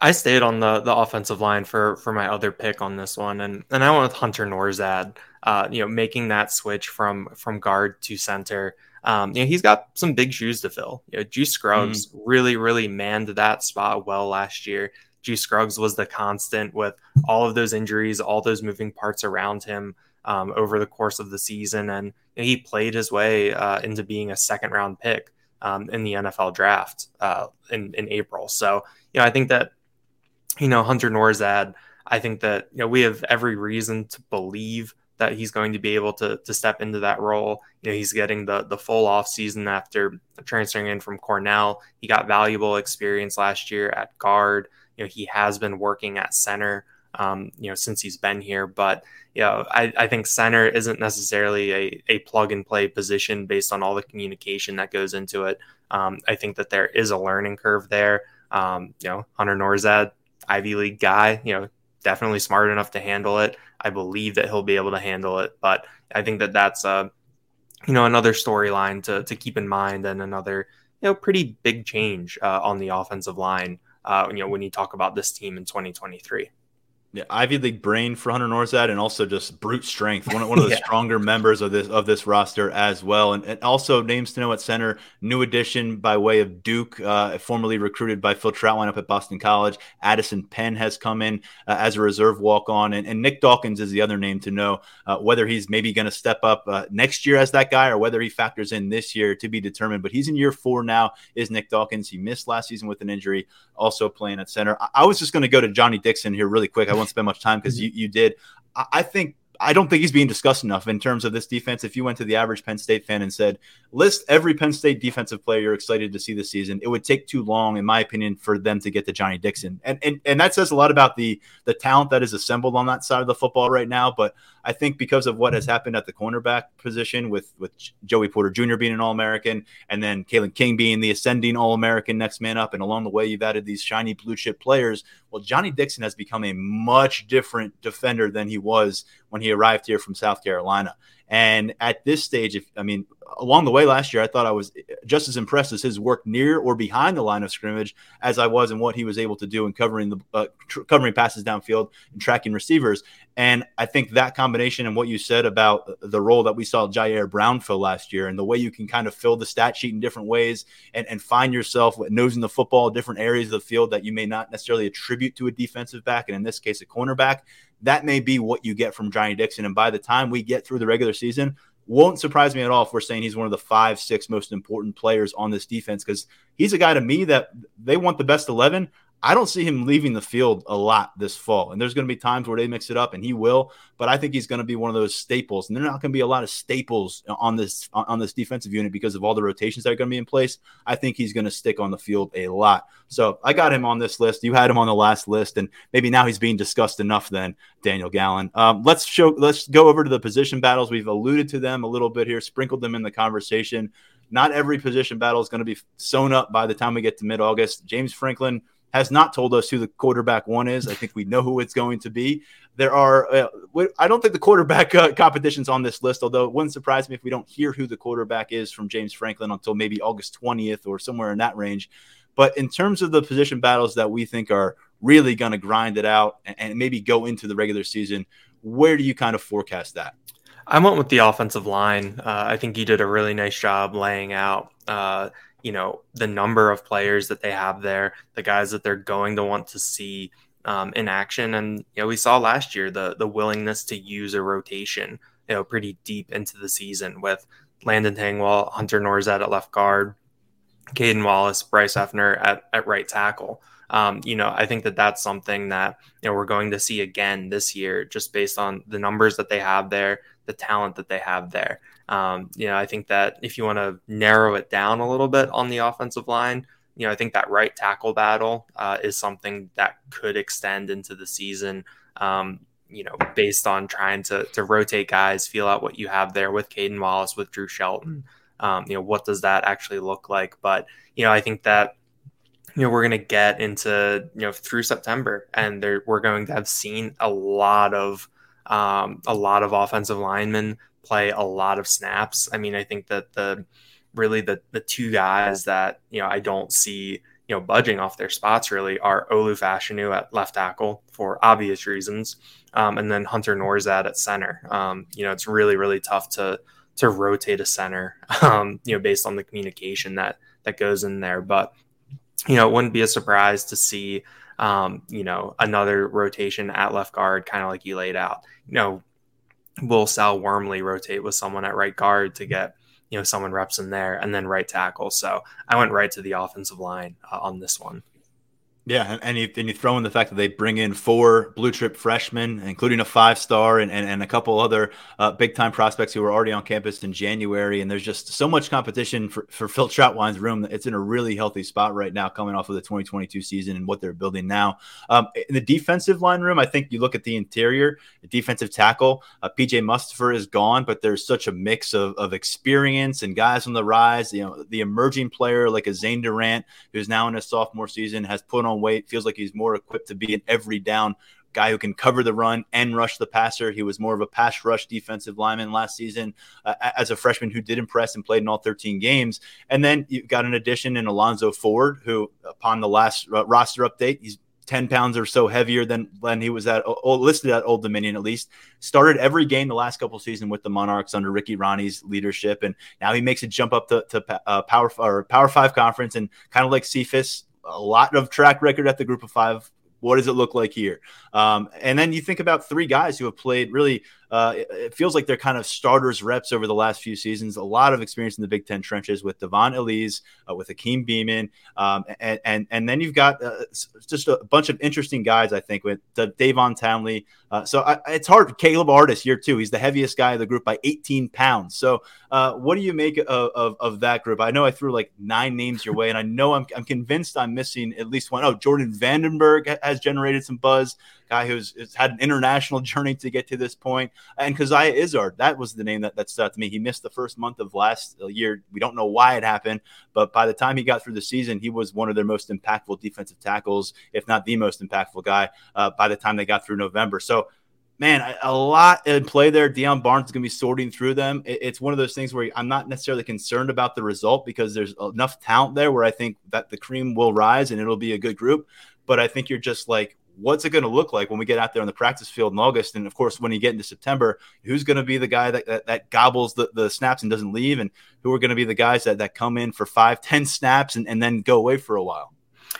I stayed on the the offensive line for for my other pick on this one, and and I went with Hunter Nourzad uh, you know, making that switch from from guard to center. Um, you know, he's got some big shoes to fill. You know, Juice Scruggs mm. really, really manned that spot well last year. Juice Scruggs was the constant with all of those injuries, all those moving parts around him um, over the course of the season, and you know, he played his way uh, into being a second round pick um, in the NFL draft uh, in in April. So, you know, I think that you know Hunter Nourzad. I think that you know we have every reason to believe that he's going to be able to to step into that role. You know, he's getting the the full off season after transferring in from Cornell. He got valuable experience last year at guard. You know, he has been working at center. Um, you know, since he's been here, but you know, I, I think center isn't necessarily a, a plug and play position based on all the communication that goes into it. Um, I think that there is a learning curve there. Um, you know, Hunter Nourzad, Ivy League guy, you know, definitely smart enough to handle it. I believe that he'll be able to handle it, but I think that that's a you know another storyline to to keep in mind and another you know pretty big change uh, on the offensive line. Uh, you know when you talk about this team in 2023. Yeah, Ivy League brain for Hunter Nourzad, and also just brute strength. One, one of the yeah. stronger members of this of this roster as well, and, and, also names to know at center. New addition by way of Duke, uh, formerly recruited by Phil Trautwein up at Boston College. Addison Penn has come in uh, as a reserve walk on, and, and, Nick Dawkins is the other name to know. Uh, whether he's maybe going to step up uh, next year as that guy, or whether he factors in this year to be determined. But he's in year four now. Is Nick Dawkins? He missed last season with an injury, also playing at center. I, I was just going to go to Johnny Dixon here really quick. I won't spend much time because you, you did. I, I think I don't think he's being discussed enough in terms of this defense. If you went to the average Penn State fan and said, list every Penn State defensive player you're excited to see this season, it would take too long, in my opinion, for them to get to Johnny Dixon. And and, and that says a lot about the the talent that is assembled on that side of the football right now. But I think because of what has happened at the cornerback position with with Joey Porter Jr. being an All American and then Kalen King being the ascending All American next man up, and along the way you've added these shiny blue chip players. Well, Johnny Dixon has become a much different defender than he was when he arrived here from South Carolina. And at this stage, if I mean, along the way last year, I thought I was just as impressed as his work near or behind the line of scrimmage as I was in what he was able to do in covering the uh, tr- covering passes downfield and tracking receivers. And I think that combination and what you said about the role that we saw Ji'Ayir Brown fill last year and the way you can kind of fill the stat sheet in different ways and, and find yourself nosing the football, different areas of the field that you may not necessarily attribute to a defensive back, and in this case, a cornerback that may be what you get from Johnny Dixon. And by the time we get through the regular season, won't surprise me at all if we're saying he's one of the five, six most important players on this defense because he's a guy to me that they want the best 11. I don't see him leaving the field a lot this fall. And there's going to be times where they mix it up, and he will. But I think he's going to be one of those staples. And there's not going to be a lot of staples on this on this defensive unit because of all the rotations that are going to be in place. I think he's going to stick on the field a lot. So I got him on this list. You had him on the last list, and maybe now he's being discussed enough. Then Daniel Gallen. Um, let's show. Let's go over to the position battles. We've alluded to them a little bit here, sprinkled them in the conversation. Not every position battle is going to be sewn up by the time we get to mid August. James Franklin has not told us who the quarterback one is. I think we know who it's going to be. There are, uh, I don't think the quarterback uh, competition's on this list, although it wouldn't surprise me if we don't hear who the quarterback is from James Franklin until maybe August 20th or somewhere in that range. But in terms of the position battles that we think are really going to grind it out and, and maybe go into the regular season, where do you kind of forecast that? I went with the offensive line. Uh, I think you did a really nice job laying out uh, you know the number of players that they have there, the guys that they're going to want to see um, in action, and you know we saw last year the the willingness to use a rotation, you know, pretty deep into the season with Landon Tengwall, Hunter Nourzad at left guard, Caedan Wallace, Bryce Effner at, at right tackle. Um, you know, I think that that's something that you know we're going to see again this year, just based on the numbers that they have there, the talent that they have there. Um, you know, I think that if you want to narrow it down a little bit on the offensive line, you know, I think that right tackle battle uh, is something that could extend into the season. Um, you know, based on trying to to rotate guys, feel out what you have there with Caedan Wallace, with Drew Shelton. Um, you know, what does that actually look like? But you know, I think that you know we're going to get into you know through September, and there, we're going to have seen a lot of um, a lot of offensive linemen play a lot of snaps. I mean, I think that the really the the two guys that you know I don't see you know budging off their spots really are Olu Fashanu at left tackle for obvious reasons, um, and then Hunter Nourzad at center. Um, you know, it's really really tough to to rotate a center, um, you know, based on the communication that that goes in there. But you know, it wouldn't be a surprise to see um, you know another rotation at left guard, kind of like you laid out. You know, will Sal Wormley rotate with someone at right guard to get you know someone reps in there and then right tackle. So I went right to the offensive line uh, on this one. Yeah, and you, and you throw in the fact that they bring in four blue chip freshmen, including a five star and, and, and a couple other uh, big time prospects who were already on campus in January. And there's just so much competition for, for Phil Trautwein's room it's in a really healthy spot right now, coming off of the 2022 season and what they're building now. Um, in the defensive line room, I think you look at the interior, the defensive tackle. Uh, PJ Mustipher is gone, but there's such a mix of, of experience and guys on the rise. You know, the emerging player like a Zane Durant, who's now in his sophomore season, has put on on weight, feels like he's more equipped to be an every down guy who can cover the run and rush the passer. He was more of a pass rush defensive lineman last season uh, as a freshman who did impress and played in all 13 games. And then you've got an addition in Alonzo Ford, who, upon the last uh, roster update, he's 10 pounds or so heavier than when he was at listed at Old Dominion at least. Started every game the last couple seasons with the Monarchs under Ricky Rahne's leadership, and now he makes a jump up to, to uh, Power or Power Five conference, and kind of like Cephas, a lot of track record at the Group of Five. What does it look like here? Um, and then you think about three guys who have played really uh, it, feels like they're kind of starters reps over the last few seasons. A lot of experience in the Big Ten trenches with Dvon Ellies, uh, with Hakeem Beamon, um, and, and and then you've got uh, just a bunch of interesting guys. I think with the Davon Townley. Uh, so I, it's hard. Caleb Artis here too. He's the heaviest guy of the group by 18 pounds. So uh, what do you make of, of, of, that group? I know I threw like nine names your way, and I know I'm, I'm convinced I'm missing at least one. Oh, Jordan Vandenberg has generated some buzz guy who's, who's, had an international journey to get to this point. And Coziah Izzard, that was the name that, that stuck to me. He missed the first month of last year. We don't know why it happened, but by the time he got through the season, he was one of their most impactful defensive tackles, if not the most impactful guy, uh, by the time they got through November. So, man, a lot in play there. Deion Barnes is going to be sorting through them. It's one of those things where I'm not necessarily concerned about the result because there's enough talent there where I think that the cream will rise and it'll be a good group. But I think you're just like, what's it going to look like when we get out there on the practice field in August? And of course, when you get into September, who's going to be the guy that, that, that gobbles the, the, snaps and doesn't leave? And who are going to be the guys that, that come in for five, ten snaps and, and then go away for a while?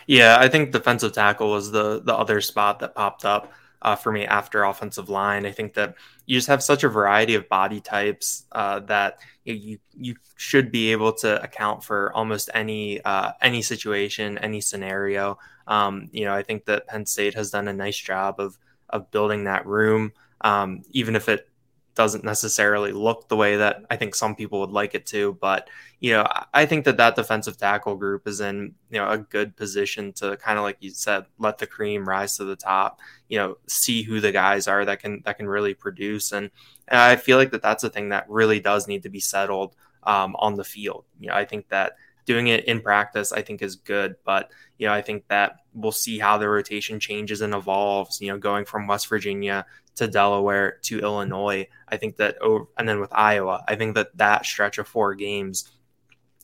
Yeah, I think defensive tackle was the the other spot that popped up uh, for me after offensive line. I think that you just have such a variety of body types uh, that you you should be able to account for almost any uh, any situation, any scenario. Um, you know, I think that Penn State has done a nice job of of building that room, um, even if it doesn't necessarily look the way that I think some people would like it to. But you know, I think that that defensive tackle group is in you know a good position to kind of like you said, let the cream rise to the top. You know, see who the guys are that can that can really produce, and, and I feel like that that's a thing that really does need to be settled um, on the field. You know, I think that doing it in practice, I think is good. But, you know, I think that we'll see how the rotation changes and evolves, you know, going from West Virginia to Delaware to Illinois. I think that, and then with Iowa, I think that that stretch of four games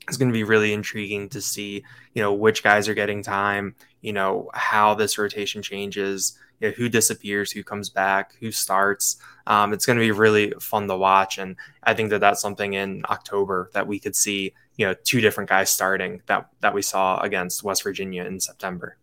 is going to be really intriguing to see, you know, which guys are getting time, you know, how this rotation changes, you know, who disappears, who comes back, who starts. Um, it's going to be really fun to watch. And I think that that's something in October that we could see, you know, two different guys starting that, that we saw against West Virginia in September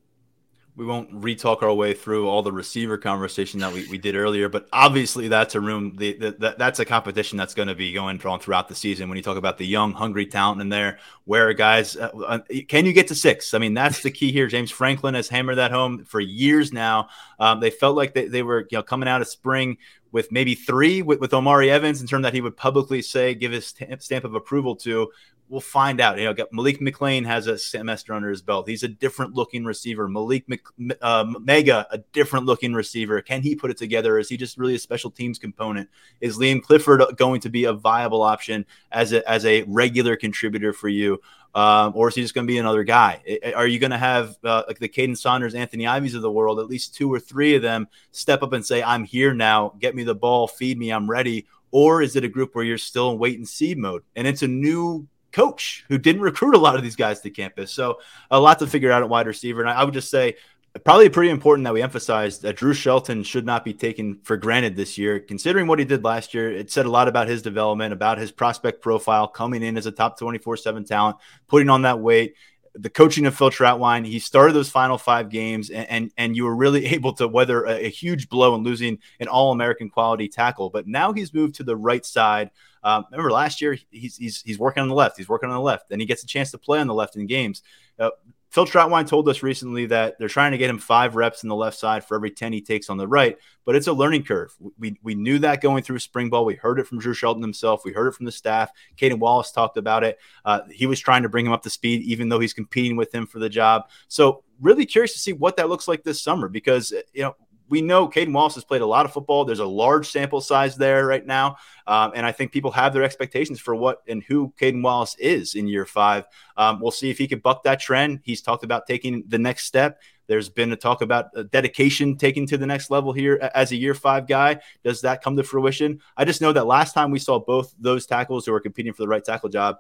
we won't retalk our way through all the receiver conversation that we, we did earlier, but obviously that's a room the, the, the that's a competition that's going to be going on throughout the season. When you talk about the young, hungry talent in there, where guys uh, uh, can you get to six? I mean, that's the key here. James Franklin has hammered that home for years now. Um, they felt like they, they were you know coming out of spring with maybe three with, with Omari Evans in terms that he would publicly say give his stamp of approval to we'll find out. You know, Malik McClain has a semester under his belt. He's a different looking receiver. Malik Mc, uh, Mega, a different looking receiver. Can he put it together? Is he just really a special teams component? Is Liam Clifford going to be a viable option as a as a regular contributor for you? Um, or is he just going to be another guy? Are you going to have uh, like the Kaden Saunders, Anthony Iveys of the world, at least two or three of them step up and say, "I'm here now. Get me the ball. Feed me. I'm ready." Or is it a group where you're still in wait and see mode? And it's a new coach who didn't recruit a lot of these guys to campus. So a lot to figure out at wide receiver. And I, I would just say probably pretty important that we emphasize that Drew Shelton should not be taken for granted this year. Considering what he did last year, it said a lot about his development, about his prospect profile, coming in as a top 24 7 talent, putting on that weight. The coaching of Phil Trautwein, he started those final five games, and and, and you were really able to weather a, a huge blow in losing an All American quality tackle. But now he's moved to the right side um, remember last year he's, he's he's working on the left. He's working on the left, and he gets a chance to play on the left in games. Uh, Phil Trautwein told us recently that they're trying to get him five reps in the left side for every 10 he takes on the right, but it's a learning curve. We, we knew that going through spring ball. We heard it from Drew Shelton himself. We heard it from the staff. Caedan Wallace talked about it. Uh, he was trying to bring him up to speed, even though he's competing with him for the job. So, really curious to see what that looks like this summer because, you know, we know Caedan Wallace has played a lot of football. There's a large sample size there right now. Um, and I think people have their expectations for what and who Caedan Wallace is in year five. Um, we'll see if he can buck that trend. He's talked about taking the next step. There's been a talk about dedication taking to the next level here as a year five guy. Does that come to fruition? I just know that last time we saw both those tackles who were competing for the right tackle job,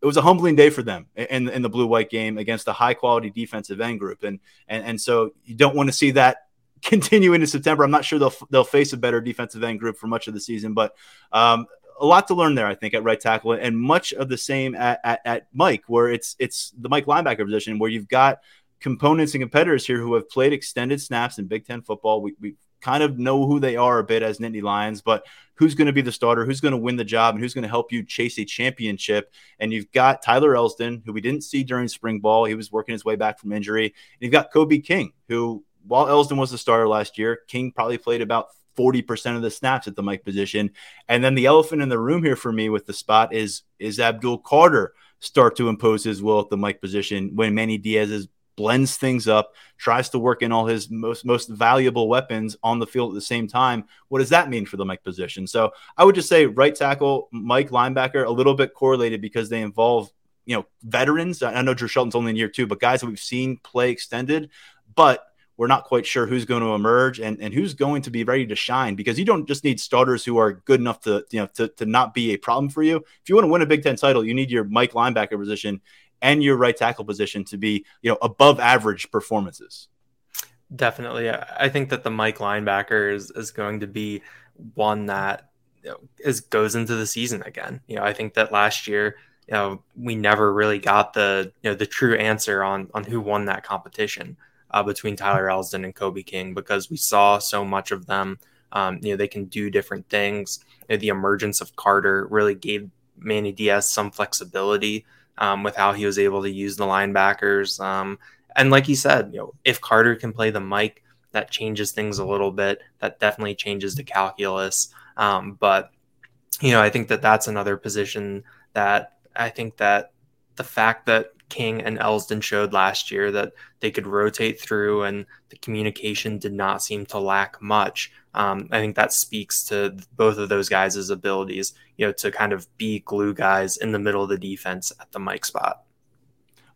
it was a humbling day for them in, in the blue white game against a high quality defensive end group. And, and, and so you don't want to see that continue into September. I'm not sure they'll, they'll face a better defensive end group for much of the season, but um, a lot to learn there, I think, at right tackle, and much of the same at, at, at Mike, where it's it's the Mike linebacker position, where you've got components and competitors here who have played extended snaps in Big Ten football. We, we kind of know who they are a bit as Nittany Lions, but who's going to be the starter, who's going to win the job, and who's going to help you chase a championship. And you've got Tyler Elsdon, who we didn't see during spring ball. He was working his way back from injury. And you've got Kobe King, who, while Elsdon was the starter last year, King probably played about 40% of the snaps at the Mike position. And then the elephant in the room here for me with the spot is is Abdul Carter start to impose his will at the Mike position when Manny Diaz is blends things up, tries to work in all his most most valuable weapons on the field at the same time. What does that mean for the Mike position? So I would just say right tackle, Mike linebacker, a little bit correlated because they involve you know veterans. I know Drew Shelton's only in year two, but guys that we've seen play extended, but we're not quite sure who's going to emerge and, and who's going to be ready to shine because you don't just need starters who are good enough to you know to, to not be a problem for you. If you want to win a Big Ten title, you need your Mike linebacker position and your right tackle position to be, you know, above average performances. Definitely. I think that the Mike linebacker is, is going to be one that you know, is goes into the season again. You know, I think that last year, you know, we never really got the you know the true answer on on who won that competition uh, between Tyler Elsdon and Kobe King because we saw so much of them. Um, you know, they can do different things. You know, the emergence of Carter really gave Manny Diaz some flexibility um, with how he was able to use the linebackers. Um, and like you said, you know, if Carter can play the Mike, that changes things a little bit. That definitely changes the calculus. Um, but you know, I think that that's another position that I think that the fact that King and Elsdon showed last year that they could rotate through and the communication did not seem to lack much. Um, I think that speaks to both of those guys' abilities, you know, to kind of be glue guys in the middle of the defense at the Mike spot.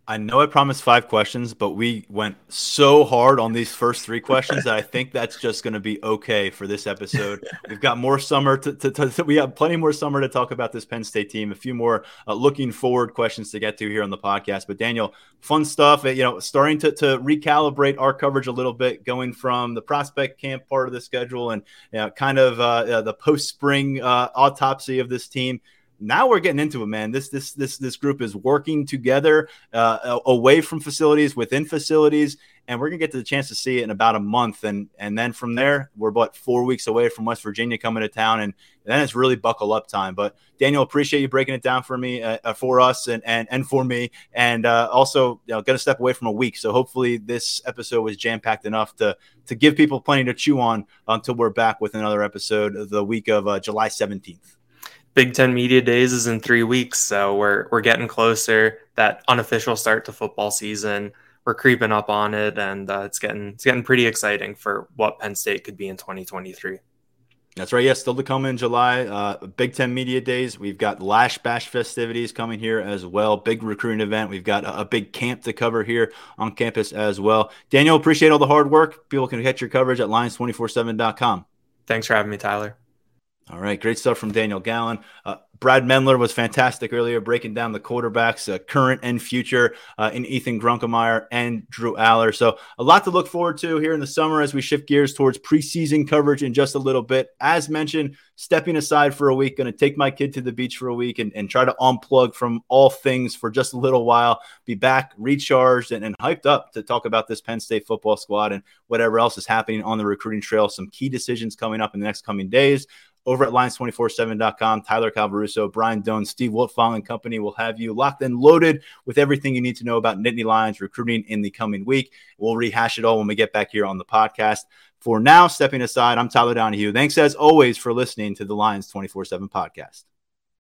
I know I promised five questions, but we went so hard on these first three questions that I think that's just going to be okay for this episode. We've got more summer to, to, to, we have plenty more summer to talk about this Penn State team. A few more uh, looking forward questions to get to here on the podcast. But Daniel, fun stuff. You know, starting to, to recalibrate our coverage a little bit, going from the prospect camp part of the schedule and you know, kind of uh, uh, the post spring uh, autopsy of this team now we're getting into it, man. This this this this group is working together, uh, away from facilities, within facilities, and we're gonna get to the chance to see it in about a month, and and then from there, we're about four weeks away from West Virginia coming to town, and then it's really buckle up time. But Daniel, appreciate you breaking it down for me, uh, uh for us, and and and for me, and uh, also you know, gonna step away from a week, so hopefully this episode was jam packed enough to to give people plenty to chew on until we're back with another episode the week of uh, July seventeenth. Big Ten Media Days is in three weeks, so we're we're getting closer. That unofficial start to football season, we're creeping up on it, and uh, it's getting it's getting pretty exciting for what Penn State could be in 2023. That's right. Yes, yeah, still to come in July. Uh, Big Ten Media Days. We've got Lasch Bash festivities coming here as well. Big recruiting event. We've got a, a, big camp to cover here on campus as well. Daniel, appreciate all the hard work. People can catch your coverage at lions247.com. Thanks for having me, Tyler. All right, great stuff from Daniel Gallen. Uh, Brad Maendler was fantastic earlier, breaking down the quarterbacks, uh, current and future, uh, in Ethan Grunkemeyer and Drew Allar. So, a lot to look forward to here in the summer as we shift gears towards preseason coverage in just a little bit. As mentioned, stepping aside for a week, going to take my kid to the beach for a week and, and try to unplug from all things for just a little while. Be back recharged and, and hyped up to talk about this Penn State football squad and whatever else is happening on the recruiting trail. Some key decisions coming up in the next coming days over at lions247.com. Tyler Calvaruso, Brian Dohn, Steve Wiltfong and company will have you locked and loaded with everything you need to know about Nittany Lions recruiting in the coming week. We'll rehash it all when we get back here on the podcast. For now, stepping aside, I'm Tyler Donohue. Thanks as always for listening to the Lions 24 7 podcast.